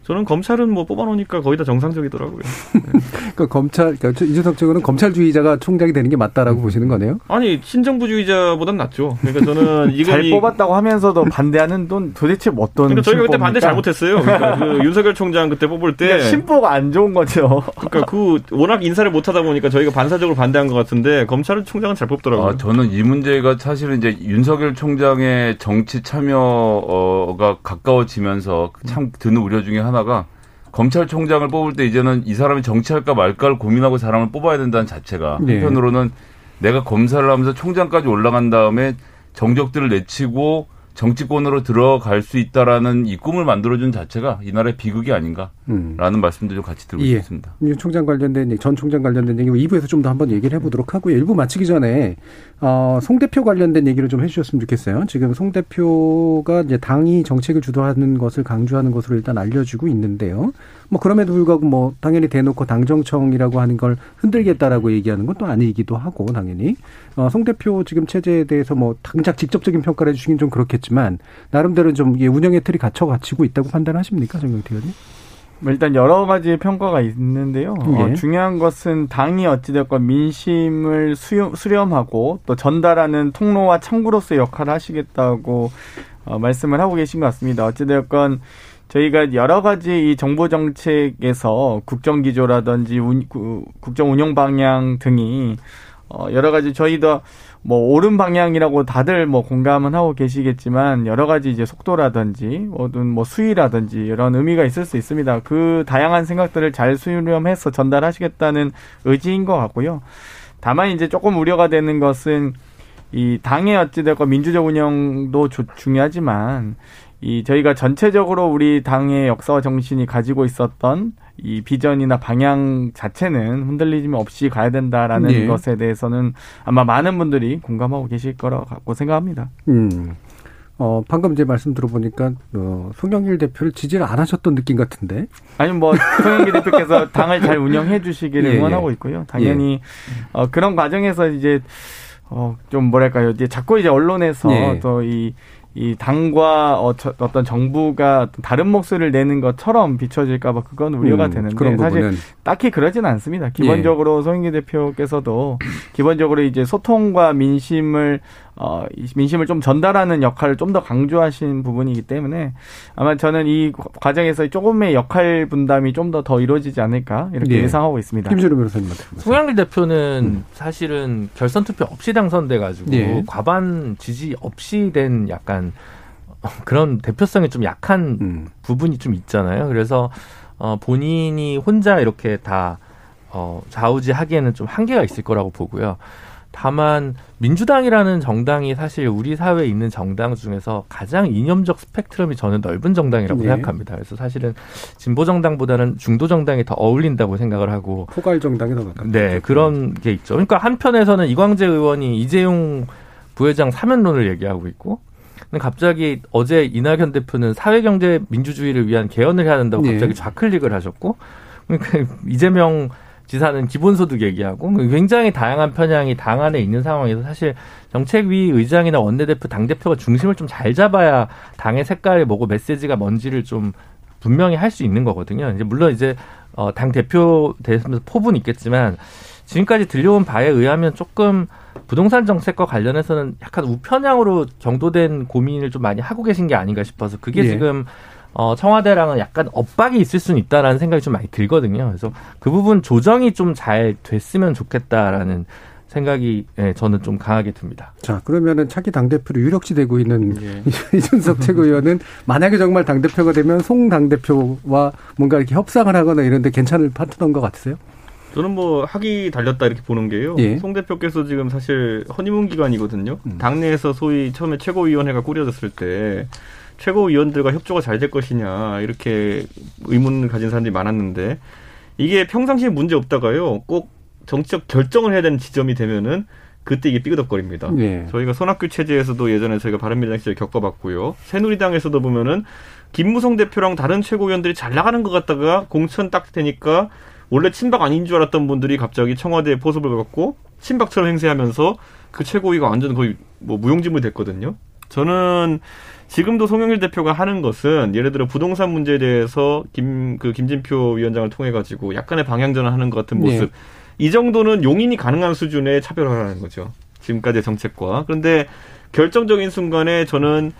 저는 검찰은 뭐 뽑아놓으니까 거의 다 정상적이더라고요. 네. 그러니까 검찰, 그러니까 이준석 측은 검찰주의자가 총장이 되는 게 맞다라고 보시는 거네요? 아니 신정부주의자보단 낫죠. 그러니까 저는 이거 잘 뽑았다고 하면서도 반대하는 돈 도대체 뭐 어떤? 그러니까 저희가 그때 반대 잘못했어요. 그러니까 그 윤석열 총장 그때 뽑을 때 그러니까 신보가 안 좋은 거죠. 그러니까 그 워낙 인사를 못 하다 보니까 저희가 반사적으로 반대한 것 같은데 검찰은 총장은 잘 뽑더라고요. 아, 저는 이 문제가 사실은 이제 윤석열 총장의 정치 참여가 가까워지면서 참 드는 우려 중에 하나. 하나가 검찰총장을 뽑을 때 이제는 이 사람이 정치할까 말까를 고민하고 사람을 뽑아야 된다는 자체가 네. 한편으로는 내가 검사를 하면서 총장까지 올라간 다음에 정적들을 내치고 정치권으로 들어갈 수 있다라는 이 꿈을 만들어준 자체가 이 나라의 비극이 아닌가라는 음. 말씀도 좀 같이 드리고 예. 싶습니다. 윤 총장 관련된 얘기, 전 총장 관련된 얘기 2부에서 뭐좀더 한번 얘기를 해보도록 하고요. 1부 마치기 전에 어, 송 대표 관련된 얘기를 좀 해주셨으면 좋겠어요. 지금 송 대표가 이제 당이 정책을 주도하는 것을 강조하는 것으로 일단 알려지고 있는데요. 뭐 그럼에도 불구하고 뭐 당연히 대놓고 당정청이라고 하는 걸 흔들겠다라고 얘기하는 건 또 아니기도 하고 당연히 어, 송 대표 지금 체제에 대해서 뭐 당장 직접적인 평가를 해주시긴 좀 그렇겠지만 나름대로 좀 운영의 틀이 갖춰 갖추고 있다고 판단하십니까 정경태 의원님? 뭐 일단 여러 가지 평가가 있는데요. 어, 예. 어, 중요한 것은 당이 어찌됐건 민심을 수렴, 수렴하고 또 전달하는 통로와 창구로서의 역할을 하시겠다고 어, 말씀을 하고 계신 것 같습니다. 어찌됐건 저희가 여러 가지 이 정보 정책에서 국정 기조라든지 국정 운영 방향 등이 어 여러 가지 저희도 뭐 옳은 방향이라고 다들 뭐 공감은 하고 계시겠지만 여러 가지 이제 속도라든지 뭐든 뭐 수위라든지 이런 의미가 있을 수 있습니다. 그 다양한 생각들을 잘 수렴해서 전달하시겠다는 의지인 것 같고요. 다만 이제 조금 우려가 되는 것은 이 당의 어찌됐건 민주적 운영도 중요하지만 이 저희가 전체적으로 우리 당의 역사와 정신이 가지고 있었던 이 비전이나 방향 자체는 흔들리지 없이 가야 된다라는 네. 것에 대해서는 아마 많은 분들이 공감하고 계실 거라고 생각합니다. 음. 어, 방금 이제 말씀 들어보니까, 어, 송영길 대표를 지지를 안 하셨던 느낌 같은데? 아니, 뭐, 송영길 대표께서 당을 잘 운영해 주시기를 예, 응원하고 있고요. 당연히, 예. 어, 그런 과정에서 이제, 어, 좀 뭐랄까요. 이제 자꾸 이제 언론에서 예. 또이 이 당과 어, 떤 정부가 다른 목소리를 내는 것처럼 비춰질까봐 그건 우려가 음, 되는데 사실 부분은. 딱히 그러지는 않습니다. 기본적으로 예. 송영기 대표께서도 기본적으로 이제 소통과 민심을 어, 민심을 좀 전달하는 역할을 좀 더 강조하신 부분이기 때문에 아마 저는 이 과정에서 조금의 역할 분담이 좀 더더 더 이루어지지 않을까 이렇게 예. 상하고 있습니다. 김준호 변호사님한테. 송영길 대표는 음. 사실은 결선 투표 없이 당선돼 가지고 예. 과반 지지 없이 된 약간 그런 대표성이 좀 약한 음. 부분이 좀 있잖아요. 그래서 어, 본인이 혼자 이렇게 다 어, 좌우지하기에는 좀 한계가 있을 거라고 보고요. 다만 민주당이라는 정당이 사실 우리 사회에 있는 정당 중에서 가장 이념적 스펙트럼이 저는 넓은 정당이라고 네. 생각합니다. 그래서 사실은 진보 정당보다는 중도 정당이 더 어울린다고 생각을 하고 포괄 정당이 더 가깝죠. 네, 그런 게 있죠. 그러니까 한편에서는 이광재 의원이 이재용 부회장 사면론을 얘기하고 있고 근데 갑자기 어제 이낙연 대표는 사회경제 민주주의를 위한 개헌을 해야 된다고 네. 갑자기 좌클릭을 하셨고 그러니까 이재명 지사는 기본소득 얘기하고 굉장히 다양한 편향이 당 안에 있는 상황에서 사실 정책위 의장이나 원내대표 당대표가 중심을 좀 잘 잡아야 당의 색깔이 뭐고 메시지가 뭔지를 좀 분명히 할 수 있는 거거든요. 이제 물론 이제 어, 당 대표 되면서 포부는 있겠지만 지금까지 들려온 바에 의하면 조금 부동산 정책과 관련해서는 약간 우편향으로 경도된 고민을 좀 많이 하고 계신 게 아닌가 싶어서 그게 예. 지금 어, 청와대랑은 약간 엇박이 있을 수는 있다라는 생각이 좀 많이 들거든요. 그래서 그 부분 조정이 좀 잘 됐으면 좋겠다라는 생각이 예, 저는 좀 강하게 듭니다. 자, 그러면은 차기 당대표로 유력시 되고 있는 예. 이준석 최고위원은 만약에 정말 당대표가 되면 송 당대표와 뭔가 이렇게 협상을 하거나 이런데 괜찮을 파트너인 것 같으세요? 저는 뭐 학이 달렸다 이렇게 보는 게요. 예. 송 대표께서 지금 사실 허니문 기간이거든요. 음. 당내에서 소위 처음에 최고위원회가 꾸려졌을 때 최고위원들과 협조가 잘 될 것이냐 이렇게 의문을 가진 사람들이 많았는데 이게 평상시에 문제 없다가요. 꼭 정치적 결정을 해야 되는 지점이 되면은 그때 이게 삐그덕거립니다. 네. 저희가 손학규 체제에서도 예전에 저희가 바른미래당 시절에 겪어봤고요. 새누리당에서도 보면은 김무성 대표랑 다른 최고위원들이 잘 나가는 것 같다가 공천 딱 되니까 원래 친박 아닌 줄 알았던 분들이 갑자기 청와대에 포섭을 갖고 친박처럼 행세하면서 그 최고위가 완전 거의 뭐 무용지물 됐거든요. 저는 지금도 송영길 대표가 하는 것은 예를 들어 부동산 문제에 대해서 김 그 김진표 위원장을 통해 가지고 약간의 방향전을 하는 것 같은 모습. 네. 이 정도는 용인이 가능한 수준의 차별화라는 거죠. 지금까지의 정책과. 그런데 결정적인 순간에 저는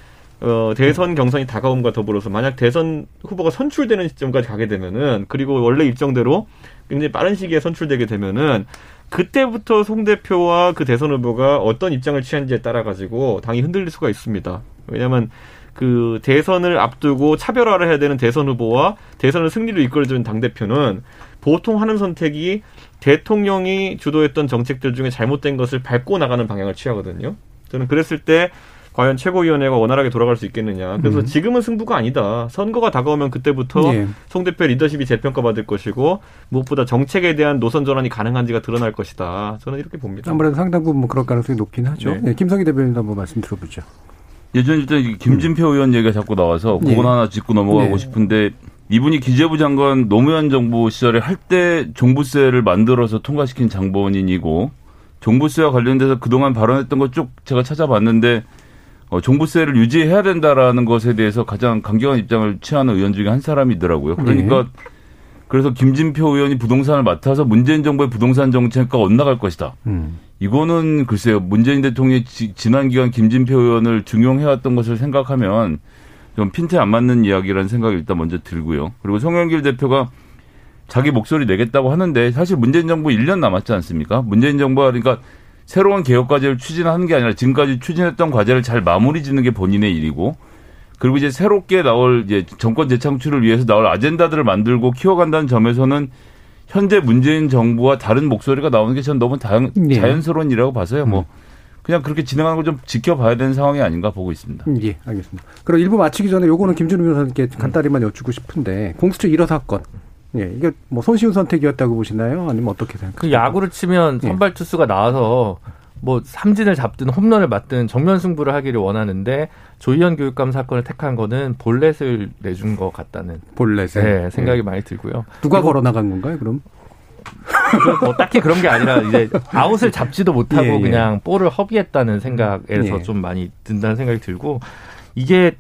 어, 대선 경선이 다가옴과 더불어서 만약 대선 후보가 선출되는 시점까지 가게 되면은 그리고 원래 일정대로 굉장히 빠른 시기에 선출되게 되면은 그때부터 송 대표와 그 대선 후보가 어떤 입장을 취한지에 따라 가지고 당이 흔들릴 수가 있습니다. 왜냐하면 그 대선을 앞두고 차별화를 해야 되는 대선 후보와 대선을 승리로 이끌어주는 당 대표는 보통 하는 선택이 대통령이 주도했던 정책들 중에 잘못된 것을 밟고 나가는 방향을 취하거든요. 저는 그랬을 때 과연 최고위원회가 원활하게 돌아갈 수 있겠느냐. 그래서 음. 지금은 승부가 아니다. 선거가 다가오면 그때부터 예. 송 대표 리더십이 재평가받을 것이고 무엇보다 정책에 대한 노선 전환이 가능한지가 드러날 것이다. 저는 이렇게 봅니다. 아무래도 상당 부분 뭐 그럴 가능성이 높긴 하죠. 네. 네. 김성희 대변인도 한번 말씀 들어보죠. 예전에 일단 김진표 음. 의원 얘기가 자꾸 나와서 그건 예. 하나 짚고 넘어가고 네. 싶은데 이분이 기재부 장관 노무현 정부 시절에 할 때 종부세를 만들어서 통과시킨 장본인이고 종부세와 관련돼서 그동안 발언했던 것 쭉 제가 찾아봤는데 어, 종부세를 유지해야 된다라는 것에 대해서 가장 강경한 입장을 취하는 의원 중에 한 사람이더라고요. 그러니까 네. 그래서 김진표 의원이 부동산을 맡아서 문재인 정부의 부동산 정책과 엇나갈 것이다. 음. 이거는 글쎄요. 문재인 대통령이 지, 지난 기간 김진표 의원을 중용해왔던 것을 생각하면 좀 핀트 안 맞는 이야기라는 생각이 일단 먼저 들고요. 그리고 송영길 대표가 자기 목소리 내겠다고 하는데 사실 문재인 정부 1년 남았지 않습니까? 문재인 정부가 그러니까 새로운 개혁 과제를 추진하는 게 아니라 지금까지 추진했던 과제를 잘 마무리 짓는 게 본인의 일이고 그리고 이제 새롭게 나올 이제 정권 재창출을 위해서 나올 아젠다들을 만들고 키워간다는 점에서는 현재 문재인 정부와 다른 목소리가 나오는 게 저는 너무 다양, 네. 자연스러운 일이라고 봐서요. 뭐 음. 그냥 그렇게 진행하는 걸 좀 지켜봐야 되는 상황이 아닌가 보고 있습니다. 음, 예, 알겠습니다. 그럼 일부 마치기 전에 요거는 김준우 변호사님께 간단히만 여쭙고 싶은데 공수처 1호 사건 예, 이게 뭐 손쉬운 선택이었다고 보시나요? 아니면 어떻게 생각하세요? 그 야구를 치면 예. 선발 투수가 나와서 뭐 삼진을 잡든 홈런을 맞든 정면 승부를 하기를 원하는데 조희연 교육감 사건을 택한 거는 볼넷을 내준 것 같다는 볼넷에 네, 생각이 예. 많이 들고요. 누가 걸어 나간 건가요? 그럼? 뭐 딱히 그런 게 아니라 이제 아웃을 잡지도 못하고 예, 예. 그냥 볼을 허비했다는 생각에서 예. 좀 많이 든다는 생각이 들고 이게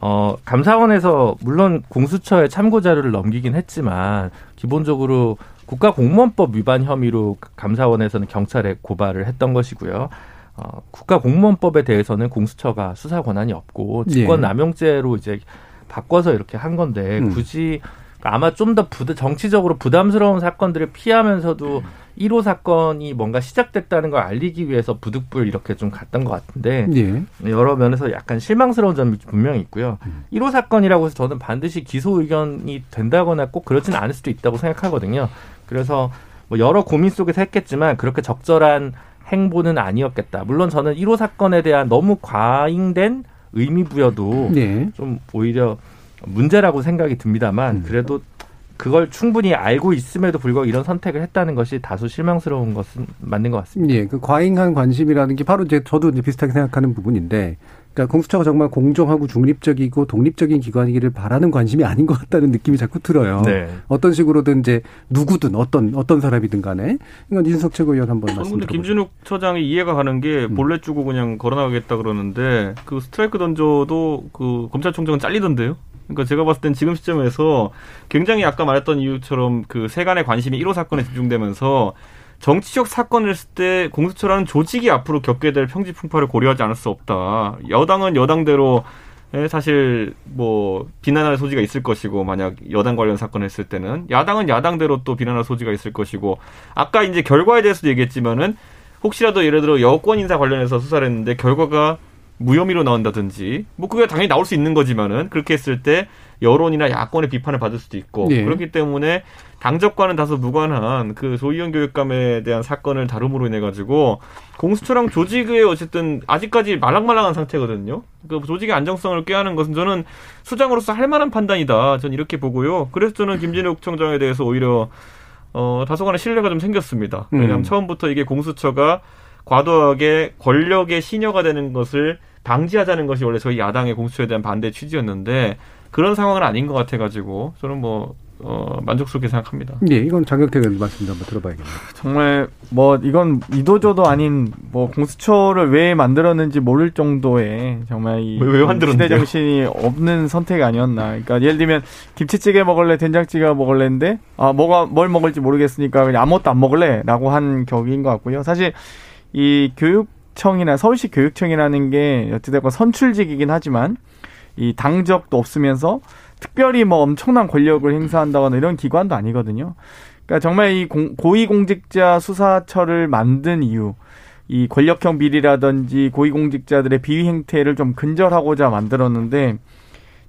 어, 감사원에서 물론 공수처에 참고 자료를 넘기긴 했지만 기본적으로 국가공무원법 위반 혐의로 감사원에서는 경찰에 고발을 했던 것이고요. 어, 국가공무원법에 대해서는 공수처가 수사 권한이 없고 직권 남용죄로 이제 바꿔서 이렇게 한 건데 음. 굳이 아마 좀 더 부담, 정치적으로 부담스러운 사건들을 피하면서도 1호 사건이 뭔가 시작됐다는 걸 알리기 위해서 부득불 이렇게 좀 갔던 것 같은데 예. 여러 면에서 약간 실망스러운 점이 분명히 있고요. 음. 1호 사건이라고 해서 저는 반드시 기소 의견이 된다거나 꼭 그렇지는 않을 수도 있다고 생각하거든요. 그래서 뭐 여러 고민 속에서 했겠지만 그렇게 적절한 행보는 아니었겠다. 물론 저는 1호 사건에 대한 너무 과잉된 의미 부여도 예. 좀 오히려 문제라고 생각이 듭니다만 음. 그래도 그걸 충분히 알고 있음에도 불구하고 이런 선택을 했다는 것이 다소 실망스러운 것은 맞는 것 같습니다. 예, 그 과잉한 관심이라는 게 바로 이제 저도 이제 비슷하게 생각하는 부분인데, 그러니까 공수처가 정말 공정하고 중립적이고 독립적인 기관이기를 바라는 관심이 아닌 것 같다는 느낌이 자꾸 들어요. 네. 어떤 식으로든 이제 누구든 어떤 어떤 사람이든 간에 이건 이준석 최고위원 한번 말씀. 근데 김준욱 처장이 이해가 가는 게 음. 볼넷 주고 그냥 걸어나가겠다 그러는데 그 스트라이크 던져도 그 검찰총장은 잘리던데요. 그러니까 제가 봤을 땐 지금 시점에서 굉장히 아까 말했던 이유처럼 그 세간의 관심이 1호 사건에 집중되면서 정치적 사건을 했을 때 공수처라는 조직이 앞으로 겪게 될 평지 풍파를 고려하지 않을 수 없다. 여당은 여당대로 사실 뭐 비난할 소지가 있을 것이고 만약 여당 관련 사건 했을 때는 야당은 야당대로 또 비난할 소지가 있을 것이고 아까 이제 결과에 대해서도 얘기했지만은 혹시라도 예를 들어 여권 인사 관련해서 수사를 했는데 결과가 무혐의로 나온다든지 뭐 그게 당연히 나올 수 있는 거지만은 그렇게 했을 때 여론이나 야권의 비판을 받을 수도 있고 네. 그렇기 때문에 당적과는 다소 무관한 그 조희연 교육감에 대한 사건을 다룸으로 인해 가지고 공수처랑 조직의 어쨌든 아직까지 말랑말랑한 상태거든요. 그 조직의 안정성을 꾀하는 것은 저는 수장으로서 할 만한 판단이다. 저는 이렇게 보고요. 그래서 저는 김진욱 청장에 대해서 오히려 어 다소간의 신뢰가 좀 생겼습니다. 왜냐하면 음. 처음부터 이게 공수처가 과도하게 권력의 신여가 되는 것을 방지하자는 것이 원래 저희 야당의 공수처에 대한 반대 취지였는데 그런 상황은 아닌 것 같아가지고 저는 뭐 어, 만족스럽게 생각합니다. 네, 이건 장경태 의원 말씀도 한번 들어봐야겠네요. 정말 뭐 이건 이도저도 아닌 뭐 공수처를 왜 만들었는지 모를 정도의 정말 이 왜, 왜 시대 정신이 없는 선택이 아니었나. 그러니까 예를 들면 김치찌개 먹을래, 된장찌개 먹을래인데 아 뭐가 뭘 먹을지 모르겠으니까 그냥 아무것도 안 먹을래라고 한 격인 것 같고요. 사실 이 교육 청이나 서울시 교육청이라는 게 어찌됐건 선출직이긴 하지만 이 당적도 없으면서 특별히 뭐 엄청난 권력을 행사한다거나 이런 기관도 아니거든요. 그러니까 정말 이 공, 고위공직자 수사처를 만든 이유, 이 권력형 비리라든지 고위공직자들의 비위 행태를 좀 근절하고자 만들었는데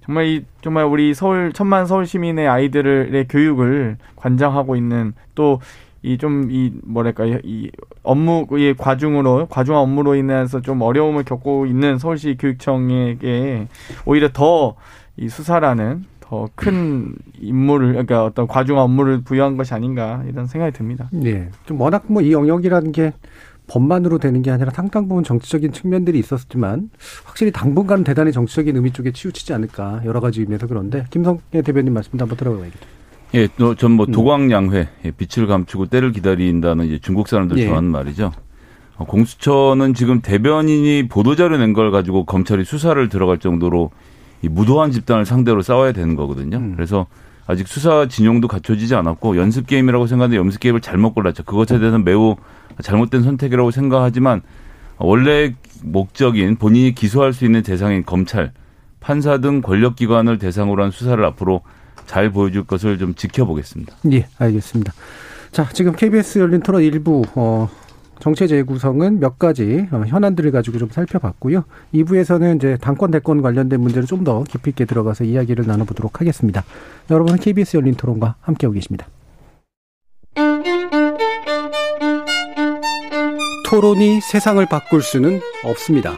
정말 이 정말 우리 서울 천만 서울 시민의 아이들의 교육을 관장하고 있는 또 이 좀이 이 뭐랄까 이 업무의 과중으로 과중한 업무로 인해서 좀 어려움을 겪고 있는 서울시 교육청에게 오히려 더 이 수사라는 더 큰 임무를 그러니까 어떤 과중한 업무를 부여한 것이 아닌가 이런 생각이 듭니다. 네, 좀 워낙 뭐 이 영역이라는 게 법만으로 되는 게 아니라 상당 부분 정치적인 측면들이 있었지만 확실히 당분간은 대단히 정치적인 의미 쪽에 치우치지 않을까 여러 가지 의미에서 그런데 김성애 대변인 말씀도 한번 들어봐야겠죠. 예, 전뭐 음. 도광양회 예, 빛을 감추고 때를 기다린다는 이제 중국 사람들 예. 좋아하는 말이죠. 어, 공수처는 지금 대변인이 보도자료 낸 걸 가지고 검찰이 수사를 들어갈 정도로 이 무도한 집단을 상대로 싸워야 되는 거거든요. 음. 그래서 아직 수사 진영도 갖춰지지 않았고 연습 게임이라고 생각하는데 연습 게임을 잘못 골랐죠. 그것에 대해서는 매우 잘못된 선택이라고 생각하지만 원래 목적인 본인이 기소할 수 있는 대상인 검찰, 판사 등 권력기관을 대상으로 한 수사를 앞으로 잘 보여줄 것을 좀 지켜보겠습니다. 예, 알겠습니다. 자, 지금 KBS 열린 토론 일부 어, 정체 재구성은 몇 가지 어, 현안들을 가지고 좀 살펴봤고요. 2부에서는 이제 당권 대권 관련된 문제를 좀 더 깊이 있게 들어가서 이야기를 나눠보도록 하겠습니다. 여러분은 KBS 열린 토론과 함께하고 계십니다. 토론이 세상을 바꿀 수는 없습니다.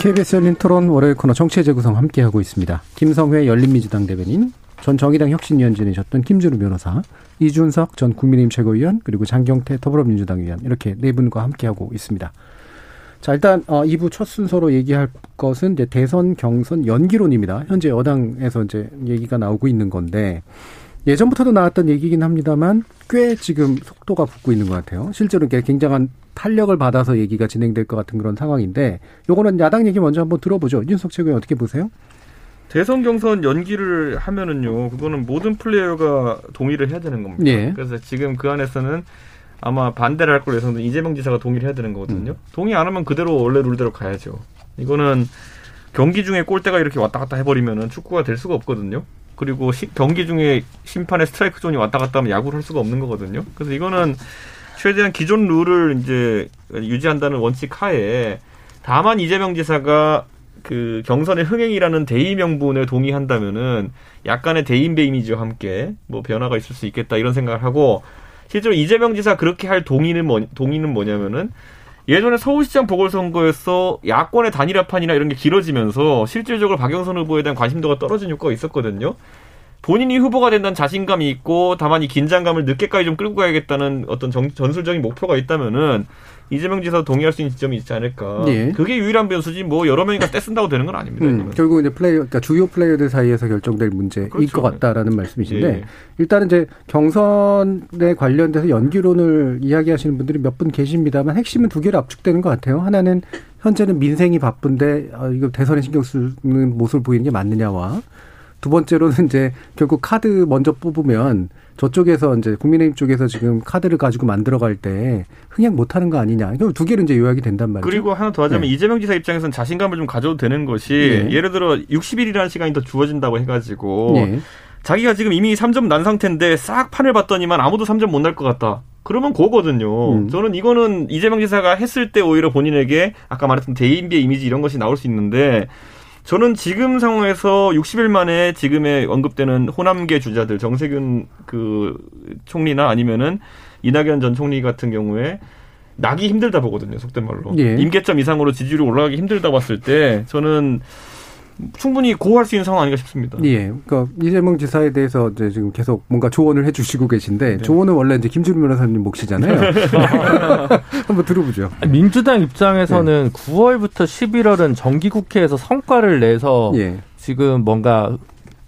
KBS 열린 토론 월요일 코너 정치의 재구성 함께하고 있습니다. 김성회 열린민주당 대변인, 전 정의당 혁신위원진이셨던 김준우 변호사, 이준석 전 국민의힘 최고위원, 그리고 장경태 더불어민주당 의원 이렇게 네 분과 함께하고 있습니다. 자, 일단 어 2부 첫 순서로 얘기할 것은 이제 대선 경선 연기론입니다. 현재 여당에서 이제 얘기가 나오고 있는 건데 예전부터도 나왔던 얘기긴 합니다만 꽤 지금 속도가 붙고 있는 것 같아요. 실제로 이게 굉장한 탄력을 받아서 얘기가 진행될 것 같은 그런 상황인데 요거는 야당 얘기 먼저 한번 들어보죠. 윤석 최고위 어떻게 보세요? 대선 경선 연기를 하면은요, 그거는 모든 플레이어가 동의를 해야 되는 겁니다. 예. 그래서 지금 그 안에서는 아마 반대를 할 걸로 예상되는 이재명 지사가 동의를 해야 되는 거거든요. 음. 동의 안 하면 그대로 원래 룰대로 가야죠. 이거는 경기 중에 골대가 이렇게 왔다 갔다 해버리면은 축구가 될 수가 없거든요. 그리고 시, 경기 중에 심판의 스트라이크 존이 왔다 갔다 하면 야구를 할 수가 없는 거거든요. 그래서 이거는 최대한 기존 룰을 이제 유지한다는 원칙 하에 다만 이재명 지사가 그 경선의 흥행이라는 대의 명분에 동의한다면은 약간의 대인배 이미지와 함께 뭐 변화가 있을 수 있겠다 이런 생각을 하고 실제로 이재명 지사 그렇게 할 동의는 뭐, 동의는 뭐냐면은 예전에 서울시장 보궐선거에서 야권의 단일화판이나 이런 게 길어지면서 실질적으로 박영선 후보에 대한 관심도가 떨어진 효과가 있었거든요. 본인이 후보가 된다는 자신감이 있고 다만 이 긴장감을 늦게까지 좀 끌고 가야겠다는 어떤 정, 전술적인 목표가 있다면은 이재명 지사 동의할 수 있는 지점이 있지 않을까. 예. 그게 유일한 변수지 뭐 여러 명이가 떼쓴다고 되는 건 아닙니다. 음, 결국 이제 플레이어, 그러니까 주요 플레이어들 사이에서 결정될 문제일 그렇죠. 것 같다라는 말씀이신데 예. 일단은 이제 경선에 관련돼서 연기론을 이야기하시는 분들이 몇 분 계십니다만 핵심은 두 개로 압축되는 것 같아요. 하나는 현재는 민생이 바쁜데 아, 이거 대선에 신경 쓰는 모습을 보이는 게 맞느냐와 두 번째로는 이제 결국 카드 먼저 뽑으면 저쪽에서 이제 국민의힘 쪽에서 지금 카드를 가지고 만들어갈 때 흥행 못하는 거 아니냐. 두 개를 이제 요약이 된단 말이죠. 그리고 하나 더 하자면 네. 이재명 지사 입장에서는 자신감을 좀 가져도 되는 것이 네. 예를 들어 60일이라는 시간이 더 주어진다고 해가지고 네. 자기가 지금 이미 3점 난 상태인데 싹 판을 봤더니만 아무도 3점 못 날 것 같다. 그러면 고거든요. 음. 저는 이거는 이재명 지사가 했을 때 오히려 본인에게 아까 말했던 대인비의 이미지 이런 것이 나올 수 있는데 저는 지금 상황에서 60일 만에 지금의 언급되는 호남계 주자들 정세균 그 총리나 아니면은 이낙연 전 총리 같은 경우에 나기 힘들다 보거든요. 속된 말로. 예. 임계점 이상으로 지지율이 올라가기 힘들다 봤을 때 저는 충분히 고할 수 있는 상황 아닌가 싶습니다. 예. 그러니까 이재명 지사에 대해서 이제 지금 계속 뭔가 조언을 해 주시고 계신데 네. 조언은 원래 이제 김준우 변호사님 몫이잖아요. 한번 들어보죠. 민주당 입장에서는 네. 9월부터 11월은 정기국회에서 성과를 내서 예. 지금 뭔가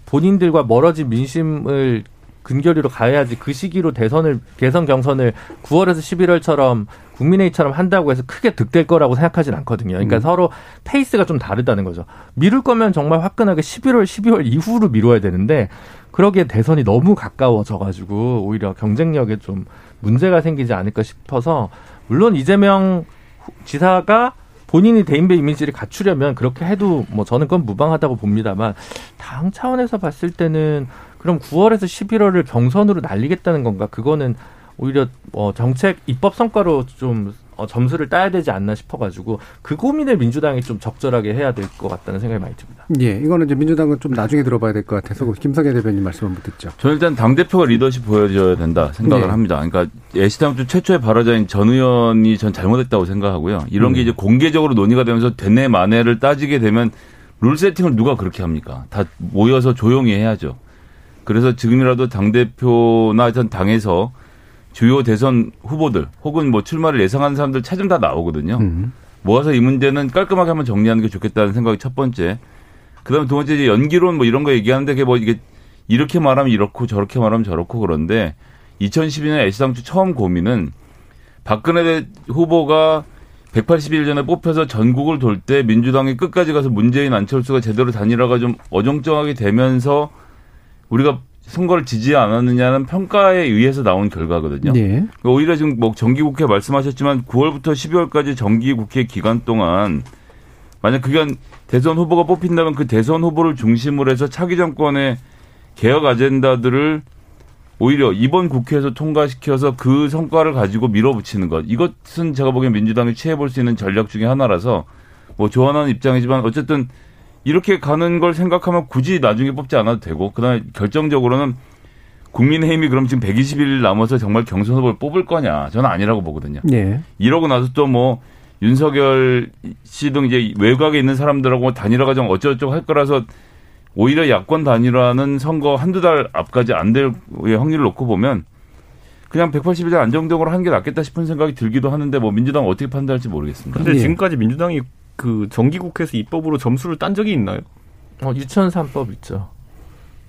본인들과 멀어진 민심을 근결위로 가야지 그 시기로 대선을 대선 경선을 9월에서 11월처럼 국민의힘처럼 한다고 해서 크게 득될 거라고 생각하진 않거든요. 그러니까 음. 서로 페이스가 좀 다르다는 거죠. 미룰 거면 정말 화끈하게 11월, 12월 이후로 미뤄야 되는데 그러기에 대선이 너무 가까워져 가지고 오히려 경쟁력에 좀 문제가 생기지 않을까 싶어서 물론 이재명 지사가 본인이 대인배 이미지를 갖추려면 그렇게 해도 뭐 저는 그건 무방하다고 봅니다만 당 차원에서 봤을 때는 그럼 9월에서 11월을 경선으로 날리겠다는 건가? 그거는 오히려 어 정책 입법 성과로 좀 어, 점수를 따야 되지 않나 싶어가지고 그 고민을 민주당이 좀 적절하게 해야 될 것 같다는 생각이 많이 듭니다. 예, 이거는 이제 민주당은 좀 나중에 들어봐야 될 것 같아서 김성애 대변인 말씀 한번 듣죠. 저는 일단 당 대표가 리더십 보여줘야 된다 생각을 네. 합니다. 그러니까 애시당초 최초의 발화자인 전 의원이 전 잘못했다고 생각하고요. 이런 음. 게 이제 공개적으로 논의가 되면서 되네 마네를 따지게 되면 룰 세팅을 누가 그렇게 합니까? 다 모여서 조용히 해야죠. 그래서 지금이라도 당 대표나 전 당에서 주요 대선 후보들 혹은 뭐 출마를 예상하는 사람들 찾으면 다 나오거든요. 음. 모아서 이 문제는 깔끔하게 한번 정리하는 게 좋겠다는 생각이 첫 번째. 그다음에 두 번째 이제 연기론 뭐 이런 거 얘기하는데 그게 뭐 이게 이렇게 말하면 이렇고 저렇게 말하면 저렇고 그런데 2012년 애시당초 처음 고민은 박근혜 후보가 180일 전에 뽑혀서 전국을 돌 때 민주당이 끝까지 가서 문재인 안철수가 제대로 단일화가 좀 어정쩡하게 되면서 우리가 선거를 지지 않았느냐는 평가에 의해서 나온 결과거든요. 네. 그러니까 오히려 지금 뭐 정기국회 말씀하셨지만 9월부터 12월까지 정기국회 기간 동안 만약 그간 대선 후보가 뽑힌다면 그 대선 후보를 중심으로 해서 차기 정권의 개혁 아젠다들을 오히려 이번 국회에서 통과시켜서 그 성과를 가지고 밀어붙이는 것. 이것은 제가 보기엔 민주당이 취해볼 수 있는 전략 중의 하나라서 뭐 좋아하는 입장이지만 어쨌든 이렇게 가는 걸 생각하면 굳이 나중에 뽑지 않아도 되고 그다음에 결정적으로는 국민의힘이 그럼 지금 120일 남아서 정말 경선 후보를 뽑을 거냐 저는 아니라고 보거든요. 네. 이러고 나서 또 뭐 윤석열 씨 등 이제 외곽에 있는 사람들하고 단일화 과정 어쩌고저쩌고 할 거라서 오히려 야권 단일화는 선거 한두 달 앞까지 안 될 확률을 놓고 보면 그냥 180일 안정적으로 하는 게 낫겠다 싶은 생각이 들기도 하는데 뭐 민주당 어떻게 판단할지 모르겠습니다. 근데 예. 지금까지 민주당이 그 정기국회에서 입법으로 점수를 딴 적이 있나요? 어, 유치원 3법 있죠.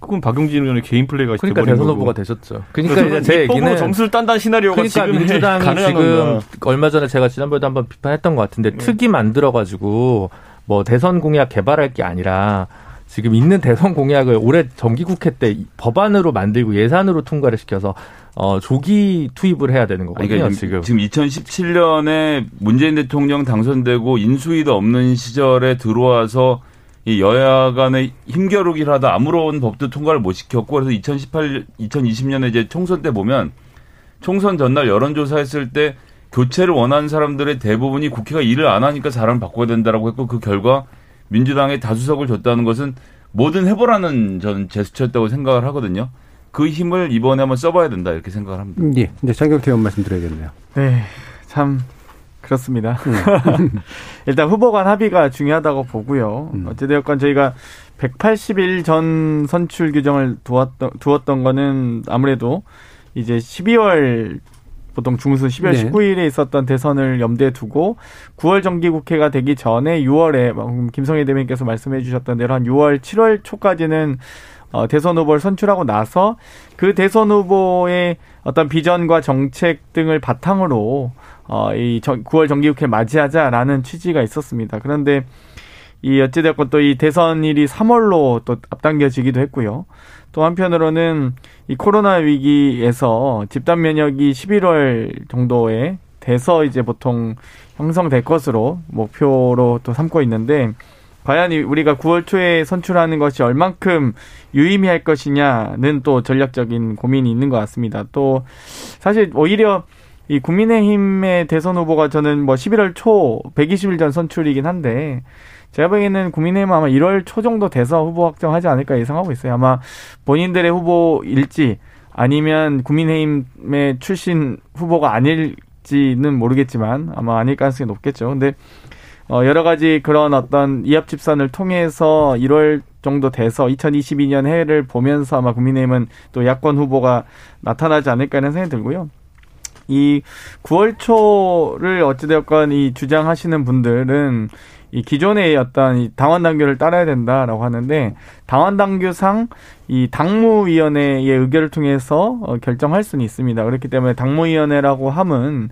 그건 박용진 의원의 개인 플레이가 그러니까 대선 후보가 되셨죠. 그러니까 이제 제 얘기는 점수를 딴다는 시나리오가 그러니까 지금 민주당이 지금. 얼마 전에 제가 지난번에도 한번 비판했던 것 같은데 네. 특이 만들어 가지고 뭐 대선 공약 개발할 게 아니라 지금 있는 대선 공약을 올해 정기국회 때 법안으로 만들고 예산으로 통과를 시켜서 어, 조기 투입을 해야 되는 거거든요. 그러니까 지금 지금 2017년에 문재인 대통령 당선되고 인수위도 없는 시절에 들어와서 이 여야 간의 힘겨루기를 하다 아무런 법도 통과를 못 시켰고 그래서 2018 2020년에 이제 총선 때 보면 총선 전날 여론조사 했을 때 교체를 원하는 사람들의 대부분이 국회가 일을 안 하니까 사람을 바꿔야 된다라고 했고 그 결과 민주당에 다수석을 줬다는 것은 뭐든 해보라는 저는 제스처였다고 생각을 하거든요. 그 힘을 이번에 한번 써봐야 된다 이렇게 생각을 합니다. 예, 이제 장경태 의원 말씀드려야겠네요. 네, 참 그렇습니다. 음. 일단 후보 간 합의가 중요하다고 보고요. 음. 어찌되었건 저희가 180일 전 선출 규정을 두었던, 두었던 거는 아무래도 이제 12월 보통 중순 12월 네. 19일에 있었던 대선을 염두에 두고 9월 정기국회가 되기 전에 6월에 김성애 대변인께서 말씀해 주셨던 대로 한 6월, 7월 초까지는 어, 대선 후보를 선출하고 나서 그 대선 후보의 어떤 비전과 정책 등을 바탕으로 어, 이 9월 정기국회 맞이하자라는 취지가 있었습니다. 그런데 이 어찌됐건 또 이 대선일이 3월로 또 앞당겨지기도 했고요. 또 한편으로는 이 코로나 위기에서 집단 면역이 11월 정도에 돼서 이제 보통 형성될 것으로 목표로 또 삼고 있는데 과연 우리가 9월 초에 선출하는 것이 얼만큼 유의미할 것이냐는 또 전략적인 고민이 있는 것 같습니다. 또 사실 오히려 이 국민의힘의 대선 후보가 저는 뭐 11월 초 120일 전 선출이긴 한데 제가 보기에는 국민의힘은 아마 1월 초 정도 돼서 후보 확정하지 않을까 예상하고 있어요. 아마 본인들의 후보일지 아니면 국민의힘의 출신 후보가 아닐지는 모르겠지만 아마 아닐 가능성이 높겠죠. 근데 어 여러 가지 그런 어떤 이합 집산을 통해서 1월 정도 돼서 2022년 해를 보면서 아마 국민의힘은 또 야권 후보가 나타나지 않을까 하는 생각이 들고요. 이 9월 초를 어찌되었건 이 주장하시는 분들은 이 기존의 어떤 이 당원 당규를 따라야 된다라고 하는데 당원 당규상 이 당무위원회의 의결을 통해서 어, 결정할 수는 있습니다. 그렇기 때문에 당무위원회라고 함은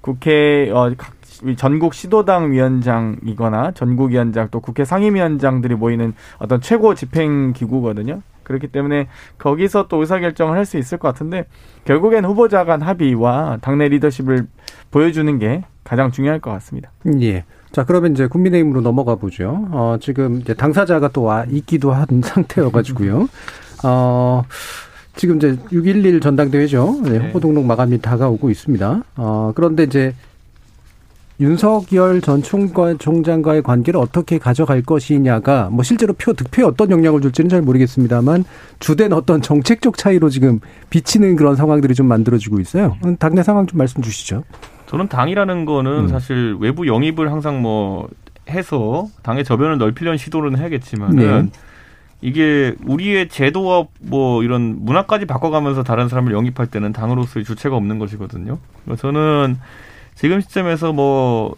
국회 어, 각 전국 시도당 위원장이거나 전국위원장 또 국회 상임위원장들이 모이는 어떤 최고 집행 기구거든요. 그렇기 때문에 거기서 또 의사결정을 할 수 있을 것 같은데 결국엔 후보자 간 합의와 당내 리더십을 보여주는 게 가장 중요할 것 같습니다. 예. 자, 그러면 이제 국민의힘으로 넘어가 보죠. 어, 지금 이제 당사자가 또 와 있기도 한 상태여가지고요. 어, 지금 이제 6.11 전당대회죠. 네, 후보 등록 마감이 다가오고 있습니다. 어, 그런데 이제 윤석열 전 총관, 총장과의 관계를 어떻게 가져갈 것이냐가 뭐 실제로 표 득표에 어떤 영향을 줄지는 잘 모르겠습니다만 주된 어떤 정책적 차이로 지금 비치는 그런 상황들이 좀 만들어지고 있어요. 당내 상황 좀 말씀 주시죠. 저는 당이라는 거는 음. 사실 외부 영입을 항상 뭐 해서 당의 저변을 넓히려는 시도는 해야겠지만은 네. 이게 우리의 제도와 뭐 이런 문화까지 바꿔가면서 다른 사람을 영입할 때는 당으로서의 주체가 없는 것이거든요. 저는 지금 시점에서 뭐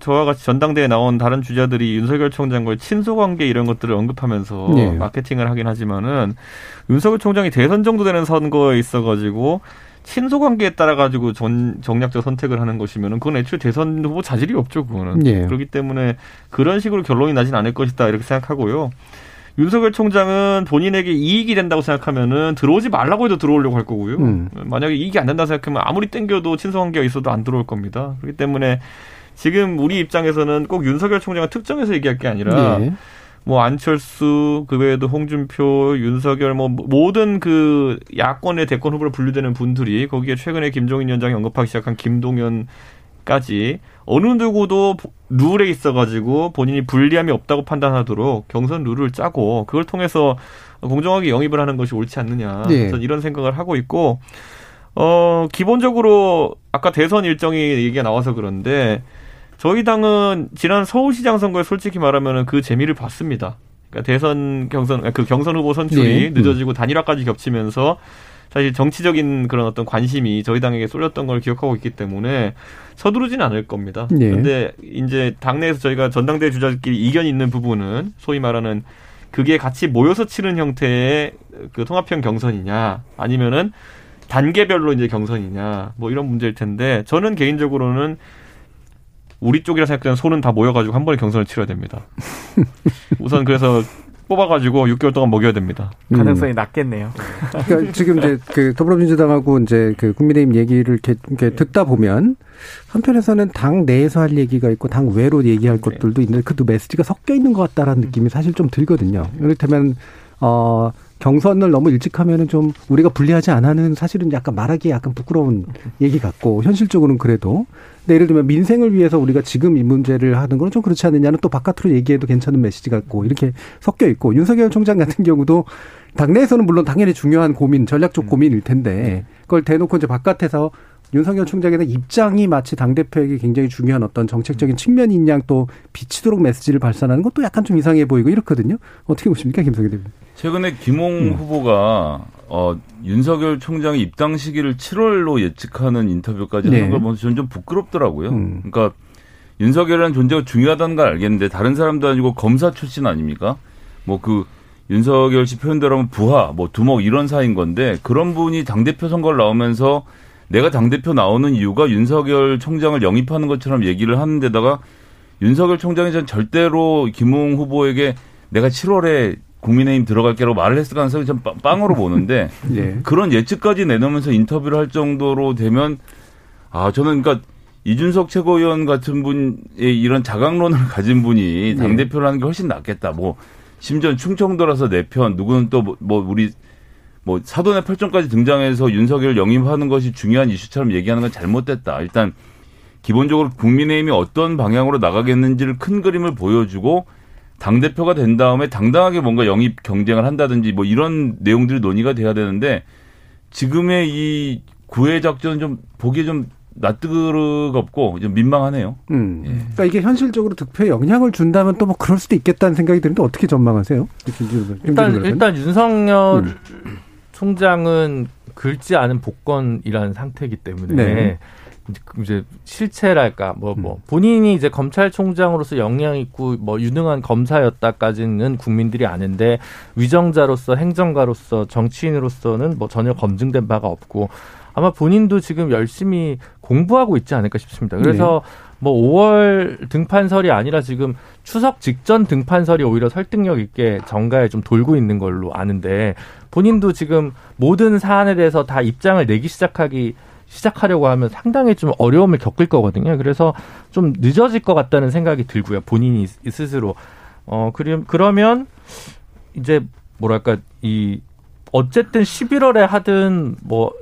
저와 같이 전당대회에 나온 다른 주자들이 윤석열 총장과의 친소 관계 이런 것들을 언급하면서 네. 마케팅을 하긴 하지만은 윤석열 총장이 대선 정도 되는 선거에 있어가지고 친소 관계에 따라 가지고 전 정략적 선택을 하는 것이면은 그건 애초에 대선 후보 자질이 없죠 그거는 네. 그렇기 때문에 그런 식으로 결론이 나진 않을 것이다 이렇게 생각하고요. 윤석열 총장은 본인에게 이익이 된다고 생각하면은 들어오지 말라고 해도 들어오려고 할 거고요. 음. 만약에 이익이 안 된다 생각하면 아무리 땡겨도 친소관계가 있어도 안 들어올 겁니다. 그렇기 때문에 지금 우리 입장에서는 꼭 윤석열 총장을 특정해서 얘기할 게 아니라 네. 뭐 안철수 그 외에도 홍준표 윤석열 뭐 모든 그 야권의 대권 후보로 분류되는 분들이 거기에 최근에 김종인 위원장이 언급하기 시작한 김동연 까지 어느 누구도 룰에 있어가지고 본인이 불리함이 없다고 판단하도록 경선 룰을 짜고 그걸 통해서 공정하게 영입을 하는 것이 옳지 않느냐. 네. 저는 이런 생각을 하고 있고 어 기본적으로 아까 대선 일정이 얘기가 나와서 그런데 저희 당은 지난 서울시장 선거에 솔직히 말하면 그 재미를 봤습니다. 그러니까 대선 경선 그 경선 후보 선출이 네. 늦어지고 단일화까지 겹치면서 사실 정치적인 그런 어떤 관심이 저희 당에게 쏠렸던 걸 기억하고 있기 때문에 서두르지는 않을 겁니다. 네. 근데 이제 당내에서 저희가 전당대회 주자들끼리 이견이 있는 부분은 소위 말하는 그게 같이 모여서 치는 형태의 그 통합형 경선이냐 아니면은 단계별로 이제 경선이냐 뭐 이런 문제일 텐데 저는 개인적으로는 우리 쪽이라 생각되는 손은 다 모여가지고 한 번에 경선을 치러야 됩니다. 우선 그래서 뽑아가지고 6개월 동안 먹여야 됩니다. 가능성이 음. 낮겠네요. 그러니까 지금 이제 그 더불어민주당하고 이제 그 국민의힘 얘기를 이렇게, 이렇게 듣다 보면 한편에서는 당 내에서 할 얘기가 있고 당 외로 얘기할 네. 것들도 있는데 그도 메시지가 섞여 있는 것 같다라는 느낌이 사실 좀 들거든요. 이를테면 어 경선을 너무 일찍 하면은 좀 우리가 불리하지 않아는 사실은 약간 말하기 약간 부끄러운 얘기 같고 현실적으로는 그래도 근데 예를 들면 민생을 위해서 우리가 지금 이 문제를 하는 건 좀 그렇지 않느냐는 또 바깥으로 얘기해도 괜찮은 메시지 같고 이렇게 섞여 있고 윤석열 총장 같은 경우도 당내에서는 물론 당연히 중요한 고민 전략적 음. 고민일 텐데 그걸 대놓고 이제 바깥에서 윤석열 총장에 대한 입장이 마치 당대표에게 굉장히 중요한 어떤 정책적인 측면이 있냐 또 비치도록 메시지를 발산하는 것도 약간 좀 이상해 보이고 이렇거든요. 어떻게 보십니까, 김성희 대표님? 최근에 김홍 음. 후보가 어, 윤석열 총장의 입당 시기를 7월로 예측하는 인터뷰까지 네. 하는 걸 보면서 저는 좀 부끄럽더라고요. 음. 그러니까 윤석열이라는 존재가 중요하다는 걸 알겠는데 다른 사람도 아니고 검사 출신 아닙니까? 뭐 그 윤석열 씨 표현대로 하면 부하, 뭐 두목 이런 사이인 건데 그런 분이 당대표 선거를 나오면서 내가 당대표 나오는 이유가 윤석열 총장을 영입하는 것처럼 얘기를 하는데다가 윤석열 총장이 전 절대로 김웅 후보에게 내가 7월에 국민의힘 들어갈게라고 말을 했을 가능성이 좀 빵으로 보는데 네. 그런 예측까지 내놓으면서 인터뷰를 할 정도로 되면 아 저는 그러니까 이준석 최고위원 같은 분의 이런 자강론을 가진 분이 네. 당 대표를 하는 게 훨씬 낫겠다. 뭐 심지어 충청도라서 내 편, 누구는 또뭐 뭐 우리 뭐 사돈의 팔정까지 등장해서 윤석열을 영입하는 것이 중요한 이슈처럼 얘기하는 건 잘못됐다. 일단 기본적으로 국민의힘이 어떤 방향으로 나가겠는지를 큰 그림을 보여주고 당 대표가 된 다음에 당당하게 뭔가 영입 경쟁을 한다든지 뭐 이런 내용들이 논의가 돼야 되는데 지금의 이 구애 작전은 좀 보기에 좀 낯뜨겁고 좀 민망하네요. 음. 예. 그러니까 이게 현실적으로 득표에 영향을 준다면 또 뭐 그럴 수도 있겠다는 생각이 드는데 어떻게 전망하세요? 일단 일단 윤석열 음. 총장은 긁지 않은 복권이라는 상태이기 때문에 네. 이제 실체랄까 뭐뭐 뭐 음. 본인이 이제 검찰총장으로서 영향 있고 뭐 유능한 검사였다까지는 국민들이 아는데 위정자로서 행정가로서 정치인으로서는 뭐 전혀 검증된 바가 없고 아마 본인도 지금 열심히 공부하고 있지 않을까 싶습니다. 그래서 네. 뭐 5월 등판설이 아니라 지금 추석 직전 등판설이 오히려 설득력 있게 정가에 좀 돌고 있는 걸로 아는데 본인도 지금 모든 사안에 대해서 다 입장을 내기 시작하기 시작하려고 하면 상당히 좀 어려움을 겪을 거거든요. 그래서 좀 늦어질 것 같다는 생각이 들고요. 본인이 스스로. 어, 그럼, 그러면 이제 뭐랄까, 이 어쨌든 11월에 하든 뭐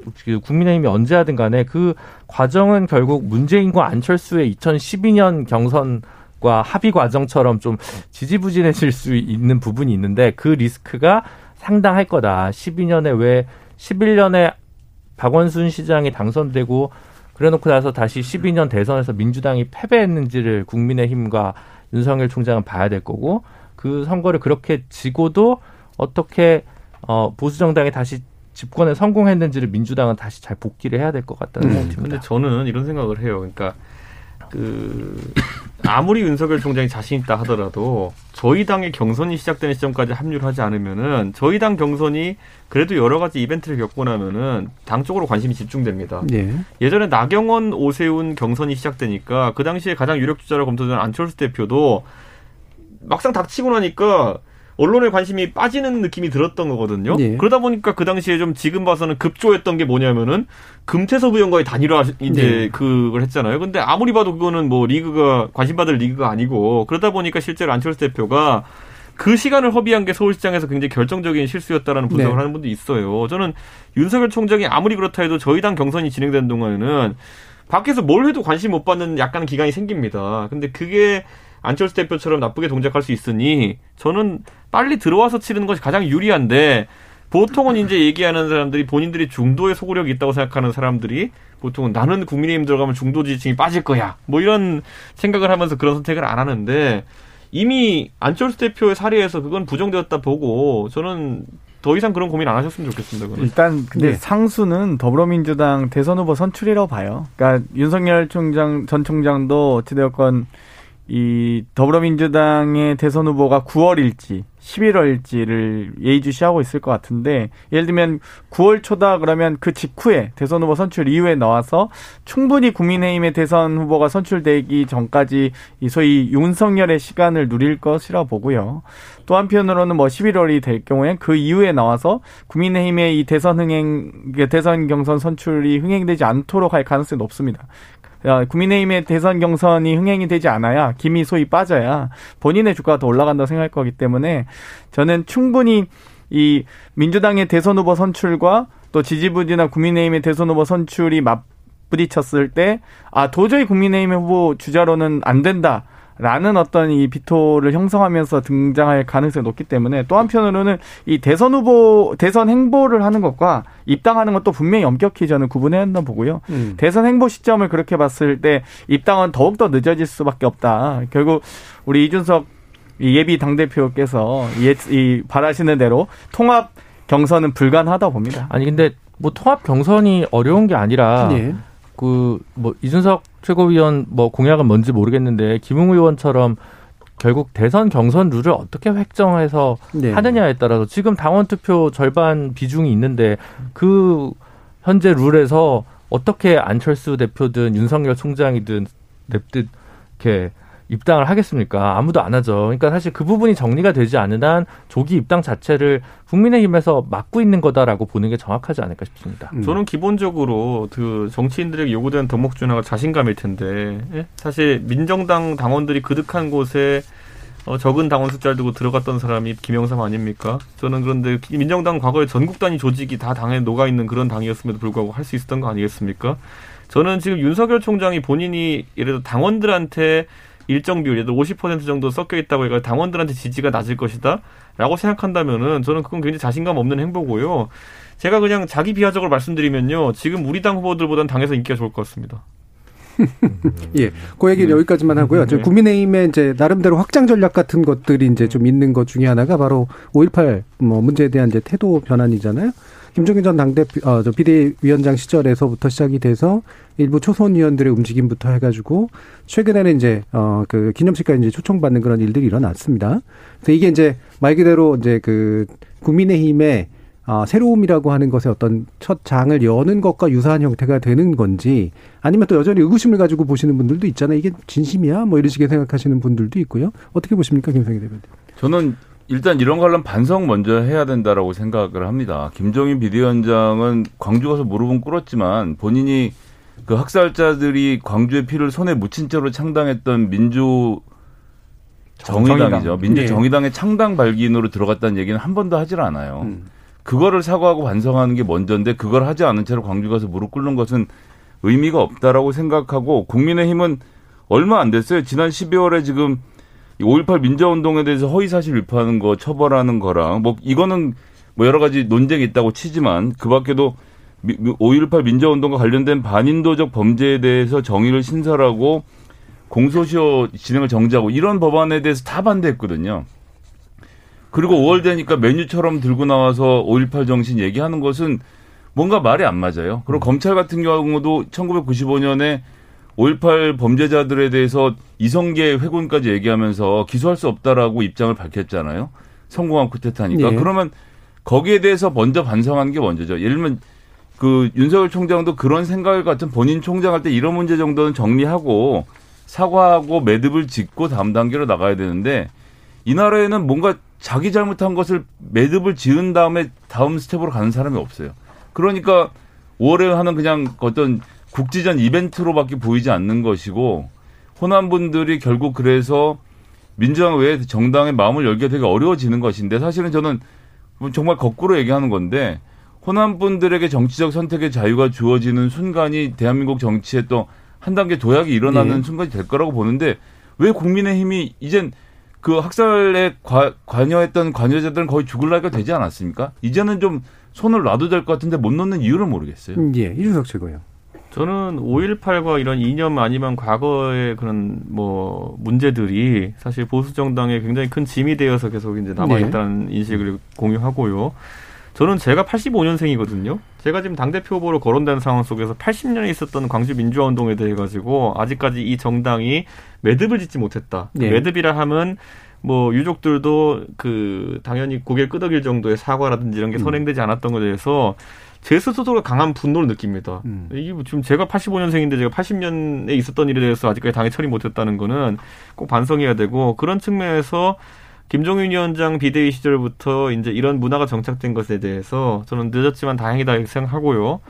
국민의힘이 언제 하든 간에 그 과정은 결국 문재인과 안철수의 2012년 경선 과 합의 과정처럼 좀 지지부진해질 수 있는 부분이 있는데 그 리스크가 상당할 거다. 12년에 왜 11년에 박원순 시장이 당선되고 그래놓고 나서 다시 12년 대선에서 민주당이 패배했는지를 국민의힘과 윤석열 총장은 봐야 될 거고 그 선거를 그렇게 지고도 어떻게 어, 보수 정당이 다시 집권에 성공했는지를 민주당은 다시 잘 복귀를 해야 될 것 같다는 음. 생각이 듭니다. 근데 저는 이런 생각을 해요. 그러니까 그 아무리 윤석열 총장이 자신 있다 하더라도 저희 당의 경선이 시작되는 시점까지 합류를 하지 않으면은 저희 당 경선이 그래도 여러 가지 이벤트를 겪고 나면은 당 쪽으로 관심이 집중됩니다. 예. 예전에 나경원 오세훈 경선이 시작되니까 그 당시에 가장 유력 주자로 검토되는 안철수 대표도 막상 닥치고 나니까 언론의 관심이 빠지는 느낌이 들었던 거거든요. 네. 그러다 보니까 그 당시에 좀 지금 봐서는 급조했던 게 뭐냐면은 금태섭 의원과의 단일화 이제 네. 그걸 했잖아요. 근데 아무리 봐도 그거는 뭐 리그가 관심 받을 리그가 아니고 그러다 보니까 실제로 안철수 대표가 그 시간을 허비한 게 서울시장에서 굉장히 결정적인 실수였다라는 분석을 네. 하는 분도 있어요. 저는 윤석열 총장이 아무리 그렇다 해도 저희 당 경선이 진행되는 동안에는 밖에서 뭘 해도 관심 못 받는 약간의 기간이 생깁니다. 근데 그게 안철수 대표처럼 나쁘게 동작할 수 있으니 저는 빨리 들어와서 치르는 것이 가장 유리한데 보통은 이제 얘기하는 사람들이 본인들이 중도에 소구력이 있다고 생각하는 사람들이 보통은 나는 국민의힘 들어가면 중도 지지층이 빠질 거야. 뭐 이런 생각을 하면서 그런 선택을 안 하는데 이미 안철수 대표의 사례에서 그건 부정되었다 보고 저는 더 이상 그런 고민 안 하셨으면 좋겠습니다. 그건. 일단 근데 네. 상수는 더불어민주당 대선 후보 선출이라고 봐요. 그러니까 윤석열 총장 전 총장도 어찌되었건 이 더불어민주당의 대선 후보가 9월일지 11월일지를 예의주시하고 있을 것 같은데 예를 들면 9월 초다 그러면 그 직후에 대선 후보 선출 이후에 나와서 충분히 국민의힘의 대선 후보가 선출되기 전까지 이 소위 윤석열의 시간을 누릴 것이라 보고요. 또 한편으로는 뭐 11월이 될 경우에 그 이후에 나와서 국민의힘의 이 대선 흥행 대선 경선 선출이 흥행되지 않도록 할 가능성이 높습니다. 국민의힘의 대선 경선이 흥행이 되지 않아야 김이 소위 빠져야 본인의 주가가 더 올라간다고 생각할 거기 때문에 저는 충분히 이 민주당의 대선 후보 선출과 또 지지부진한 국민의힘의 대선 후보 선출이 맞 부딪혔을 때 아 도저히 국민의힘의 후보 주자로는 안 된다. 라는 어떤 이 비토를 형성하면서 등장할 가능성이 높기 때문에 또 한편으로는 이 대선 후보 대선 행보를 하는 것과 입당하는 것도 분명히 엄격히 저는 구분해야 한다고 보고요. 음. 대선 행보 시점을 그렇게 봤을 때 입당은 더욱 더 늦어질 수밖에 없다. 결국 우리 이준석 예비 당 대표께서 이 바라시는 대로 통합 경선은 불가능하다고 봅니다. 아니 근데 뭐 통합 경선이 어려운 게 아니라 예. 그 뭐 이준석 최고위원 뭐 공약은 뭔지 모르겠는데 김웅 의원처럼 결국 대선 경선 룰을 어떻게 획정해서 네. 하느냐에 따라서 지금 당원 투표 절반 비중이 있는데 그 현재 룰에서 어떻게 안철수 대표든 윤석열 총장이든 냅듯 이렇게 입당을 하겠습니까? 아무도 안 하죠. 그러니까 사실 그 부분이 정리가 되지 않는 한 조기 입당 자체를 국민의힘에서 막고 있는 거다라고 보는 게 정확하지 않을까 싶습니다. 음. 저는 기본적으로 그 정치인들에게 요구되는 덕목 준화가 자신감일 텐데 예? 사실 민정당 당원들이 그득한 곳에 어, 적은 당원 숫자를 두고 들어갔던 사람이 김영삼 아닙니까? 저는 그런데 민정당 과거에 전국 단위 조직이 다 당에 녹아 있는 그런 당이었음에도 불구하고 할 수 있었던 거 아니겠습니까? 저는 지금 윤석열 총장이 본인이 예를 들어 당원들한테 일정 비율, 예를 들어 50% 정도 섞여 있다고 해가 당원들한테 지지가 낮을 것이다. 라고 생각한다면은 저는 그건 굉장히 자신감 없는 행보고요. 제가 그냥 자기 비하적으로 말씀드리면요. 지금 우리 당 후보들보다는 당에서 인기가 좋을 것 같습니다. 예, 그 얘기는 네. 여기까지만 하고요. 네. 국민의힘의 이제 나름대로 확장 전략 같은 것들이 이제 좀 있는 것 중에 하나가 바로 5.18 뭐 문제에 대한 이제 태도 변환이잖아요. 김종인 전 당대표, 어, 저 비대위원장 시절에서부터 시작이 돼서 일부 초선 의원들의 움직임부터 해가지고 최근에는 이제 어 그 기념식까지 이제 초청받는 그런 일들이 일어났습니다. 그래서 이게 이제 말 그대로 이제 그 국민의힘의 어, 새로움이라고 하는 것의 어떤 첫 장을 여는 것과 유사한 형태가 되는 건지 아니면 또 여전히 의구심을 가지고 보시는 분들도 있잖아요. 이게 진심이야? 뭐 이런 식의 생각하시는 분들도 있고요. 어떻게 보십니까, 김성희 대표님? 저는 일단 이런 걸로 반성 먼저 해야 된다라고 생각을 합니다. 김종인 비대위원장은 광주 가서 무릎은 꿇었지만 본인이 그 학살자들이 광주의 피를 손에 묻힌 채로 창당했던 민주 정의당이죠. 민주 정의당의 네. 창당 발기인으로 들어갔다는 얘기는 한 번도 하질 않아요. 음. 그거를 사과하고 반성하는 게 먼저인데 그걸 하지 않은 채로 광주 가서 무릎 꿇는 것은 의미가 없다라고 생각하고 국민의힘은 얼마 안 됐어요. 지난 12월에 지금 5.18 민주화운동에 대해서 허위사실 유포하는 거 처벌하는 거랑 뭐 이거는 뭐 여러 가지 논쟁이 있다고 치지만 그 밖에도 5.18 민주화운동과 관련된 반인도적 범죄에 대해서 정의를 신설하고 공소시효 진행을 정지하고 이런 법안에 대해서 다 반대했거든요. 그리고 5월 되니까 메뉴처럼 들고 나와서 5.18 정신 얘기하는 것은 뭔가 말이 안 맞아요. 그리고 음. 검찰 같은 경우도 1995년에 5.18 범죄자들에 대해서 이성계 회군까지 얘기하면서 기소할 수 없다라고 입장을 밝혔잖아요. 성공한 쿠데타니까. 네. 그러면 거기에 대해서 먼저 반성하는 게 먼저죠. 예를 들면 그 윤석열 총장도 그런 생각을 같은 본인 총장할 때 이런 문제 정도는 정리하고 사과하고 매듭을 짓고 다음 단계로 나가야 되는데 이 나라에는 뭔가 자기 잘못한 것을 매듭을 지은 다음에 다음 스텝으로 가는 사람이 없어요. 그러니까 5월에 하는 그냥 어떤 국지전 이벤트로밖에 보이지 않는 것이고 호남 분들이 결국 그래서 민주당 외에 정당의 마음을 열기가 되게 어려워지는 것인데 사실은 저는 정말 거꾸로 얘기하는 건데 호남 분들에게 정치적 선택의 자유가 주어지는 순간이 대한민국 정치에 또 한 단계 도약이 일어나는 네. 순간이 될 거라고 보는데 왜 국민의힘이 이젠 그 학살에 과, 관여했던 관여자들은 거의 죽을 나이가 되지 않았습니까? 이제는 좀 손을 놔도 될 것 같은데 못 놓는 이유를 모르겠어요. 예, 이준석 최고요. 저는 5.18과 이런 이념 아니면 과거의 그런 뭐 문제들이 사실 보수 정당에 굉장히 큰 짐이 되어서 계속 이제 남아 있다는 네. 인식을 공유하고요. 저는 제가 85년생이거든요. 제가 지금 당대표 후보로 거론된 상황 속에서 80년에 있었던 광주 민주화 운동에 대해 가지고 아직까지 이 정당이 매듭을 짓지 못했다. 네. 매듭이라 함은 뭐 유족들도 그 당연히 고개를 끄덕일 정도의 사과라든지 이런 게 음. 선행되지 않았던 것에 대해서 제 스스로가 강한 분노를 느낍니다. 음. 이게 뭐 지금 제가 85년생인데 제가 80년에 있었던 일에 대해서 아직까지 당에 처리 못했다는 거는 꼭 반성해야 되고 그런 측면에서 김종인 위원장 비대위 시절부터 이제 이런 문화가 정착된 것에 대해서 저는 늦었지만 다행이다 생각하고요.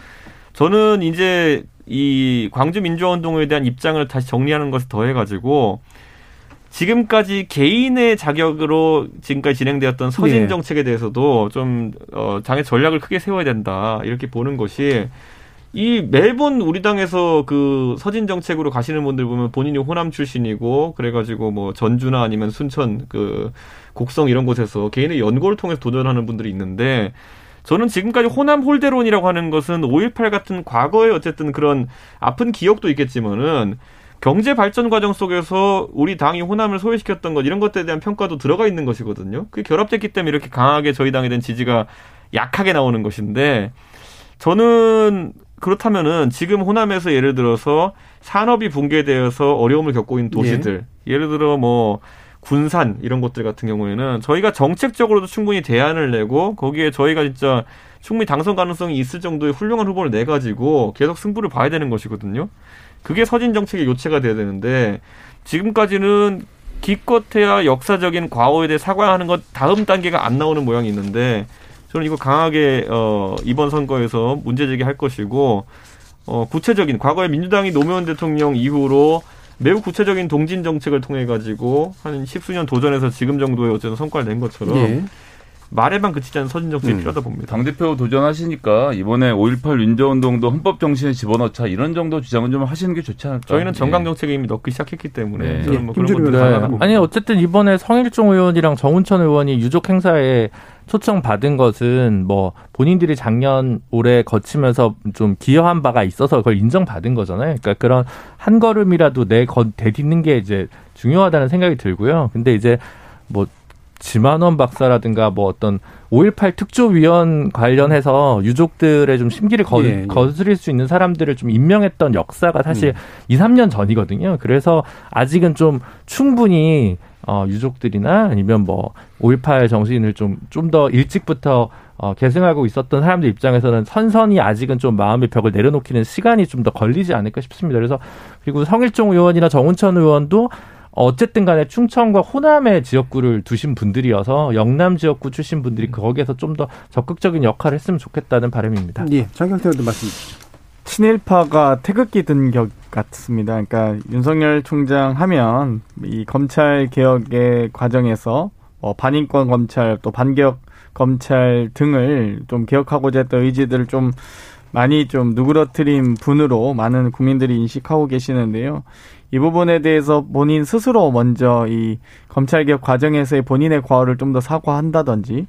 저는 이제 이 광주 민주화 운동에 대한 입장을 다시 정리하는 것을 더해 가지고 지금까지 개인의 자격으로 지금까지 진행되었던 서진 네. 정책에 대해서도 좀 어, 장애 전략을 크게 세워야 된다 이렇게 보는 것이 이 매번 우리 당에서 그 서진 정책으로 가시는 분들 보면 본인이 호남 출신이고 그래가지고 뭐 전주나 아니면 순천 그 곡성 이런 곳에서 개인의 연구를 통해서 도전하는 분들이 있는데 저는 지금까지 호남 홀대론이라고 하는 것은 5.18 같은 과거에 어쨌든 그런 아픈 기억도 있겠지만은 경제 발전 과정 속에서 우리 당이 호남을 소외시켰던 것 이런 것들에 대한 평가도 들어가 있는 것이거든요. 그게 결합됐기 때문에 이렇게 강하게 저희 당에 대한 지지가 약하게 나오는 것인데 저는 그렇다면은 지금 호남에서 예를 들어서 산업이 붕괴되어서 어려움을 겪고 있는 도시들 예. 예를 들어 뭐 군산 이런 곳들 같은 경우에는 저희가 정책적으로도 충분히 대안을 내고 거기에 저희가 진짜 충분히 당선 가능성이 있을 정도의 훌륭한 후보를 내 가지고 계속 승부를 봐야 되는 것이거든요. 그게 서진 정책의 요체가 돼야 되는데 지금까지는 기껏해야 역사적인 과오에 대해 사과하는 것 다음 단계가 안 나오는 모양이 있는데 저는 이거 강하게 어 이번 선거에서 문제 제기할 것이고 어 구체적인 과거에 민주당이 노무현 대통령 이후로 매우 구체적인 동진 정책을 통해 가지고 한 십수년 도전해서 지금 정도의 어쨌든 성과를 낸 것처럼 예. 말에만 그치지 않은 서진 정책이 음. 필요하다 봅니다. 당대표 도전하시니까 이번에 5.18 윤저운동도 헌법 정신에 집어넣자 이런 정도 주장은 좀 하시는 게 좋지 않을까? 저희는 정강 예. 정책에 이미 넣기 시작했기 때문에 네. 뭐 그런 네. 아니 어쨌든 이번에 성일종 의원이랑 정운천 의원이 유족 행사에 초청 받은 것은 뭐 본인들이 작년 올해 거치면서 좀 기여한 바가 있어서 그걸 인정받은 거잖아요. 그러니까 그런 한 걸음이라도 내거 대딛는 게 이제 중요하다는 생각이 들고요. 근데 이제 뭐 지만원 박사라든가 뭐 어떤 5.18 특조위원 관련해서 유족들의 좀 심기를 거, 예, 예. 거스릴 수 있는 사람들을 좀 임명했던 역사가 사실 음. 2, 3년 전이거든요. 그래서 아직은 좀 충분히 어, 유족들이나 아니면 뭐 5.18 정신을 좀 좀 더 일찍부터 어, 계승하고 있었던 사람들 입장에서는 선선히 아직은 좀 마음의 벽을 내려놓기는 시간이 좀 더 걸리지 않을까 싶습니다. 그래서 그리고 성일종 의원이나 정운천 의원도 어쨌든 간에 충청과 호남의 지역구를 두신 분들이어서 영남 지역구 출신 분들이 거기에서 좀 더 적극적인 역할을 했으면 좋겠다는 바람입니다. 예, 장경태 의원도 말씀 주시죠. 친일파가 태극기 든 격 같습니다. 그러니까 윤석열 총장 하면 이 검찰 개혁의 과정에서 뭐 반인권 검찰 또 반격 검찰 등을 좀 개혁하고자 했던 의지들을 좀 많이 좀 누그러뜨린 분으로 많은 국민들이 인식하고 계시는데요. 이 부분에 대해서 본인 스스로 먼저 이 검찰개혁 과정에서의 본인의 과오를 좀 더 사과한다든지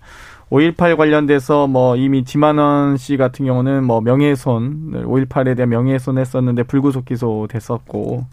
5.18 관련돼서 뭐 이미 지만원 씨 같은 경우는 뭐 명예훼손, 5.18에 대한 명예훼손 했었는데 불구속 기소 됐었고,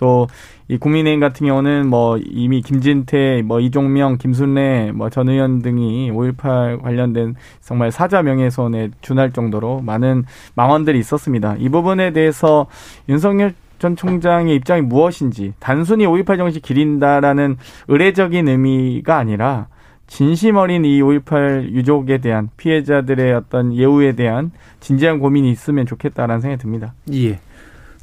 또 이 국민의힘 같은 경우는 뭐 이미 김진태, 뭐 이종명, 김순례, 뭐 전 의원 등이 5.18 관련된 정말 사자 명예훼손에 준할 정도로 많은 망언들이 있었습니다. 이 부분에 대해서 윤석열 전 총장의 입장이 무엇인지 단순히 5.18 정식 기린다라는 의례적인 의미가 아니라 진심 어린 이 5.18 유족에 대한 피해자들의 어떤 예우에 대한 진지한 고민이 있으면 좋겠다라는 생각이 듭니다. 예.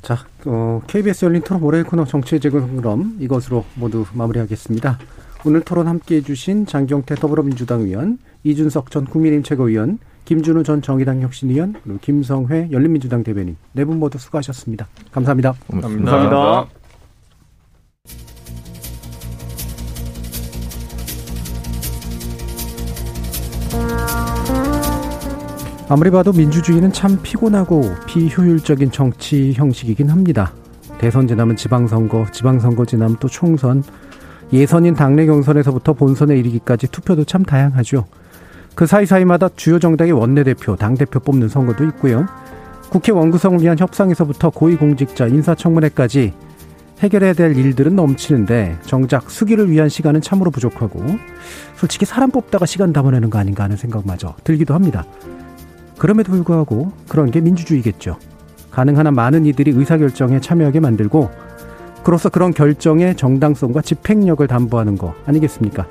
자, 어, KBS 열린 토론 월요일 코너 정치의 재구성 그럼 이것으로 모두 마무리하겠습니다. 오늘 토론 함께 해 주신 장경태 더불어민주당 의원, 이준석 전 국민의힘 최고위원, 김준우 전 정의당 혁신위원, 그리고 김성회 열린민주당 대변인 네 분 모두 수고하셨습니다. 감사합니다. 감사합니다. 감사합니다. 아무리 봐도 민주주의는 참 피곤하고 비효율적인 정치 형식이긴 합니다. 대선 지나면 지방선거, 지방선거 지나면 또 총선, 예선인 당내 경선에서부터 본선에 이르기까지 투표도 참 다양하죠. 그 사이사이마다 주요 정당의 원내대표, 당대표 뽑는 선거도 있고요. 국회 원구성을 위한 협상에서부터 고위공직자 인사청문회까지 해결해야 될 일들은 넘치는데 정작 수기를 위한 시간은 참으로 부족하고 솔직히 사람 뽑다가 시간 담아내는 거 아닌가 하는 생각마저 들기도 합니다. 그럼에도 불구하고 그런 게 민주주의겠죠. 가능한 한 많은 이들이 의사결정에 참여하게 만들고 그로써 그런 결정의 정당성과 집행력을 담보하는 거 아니겠습니까?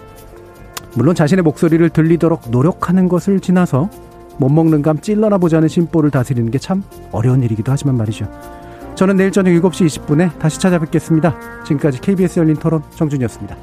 물론 자신의 목소리를 들리도록 노력하는 것을 지나서 못 먹는 감 찔러나 보자는 심보를 다스리는 게 참 어려운 일이기도 하지만 말이죠. 저는 내일 저녁 7시 20분에 다시 찾아뵙겠습니다. 지금까지 KBS 열린 토론 정준이었습니다.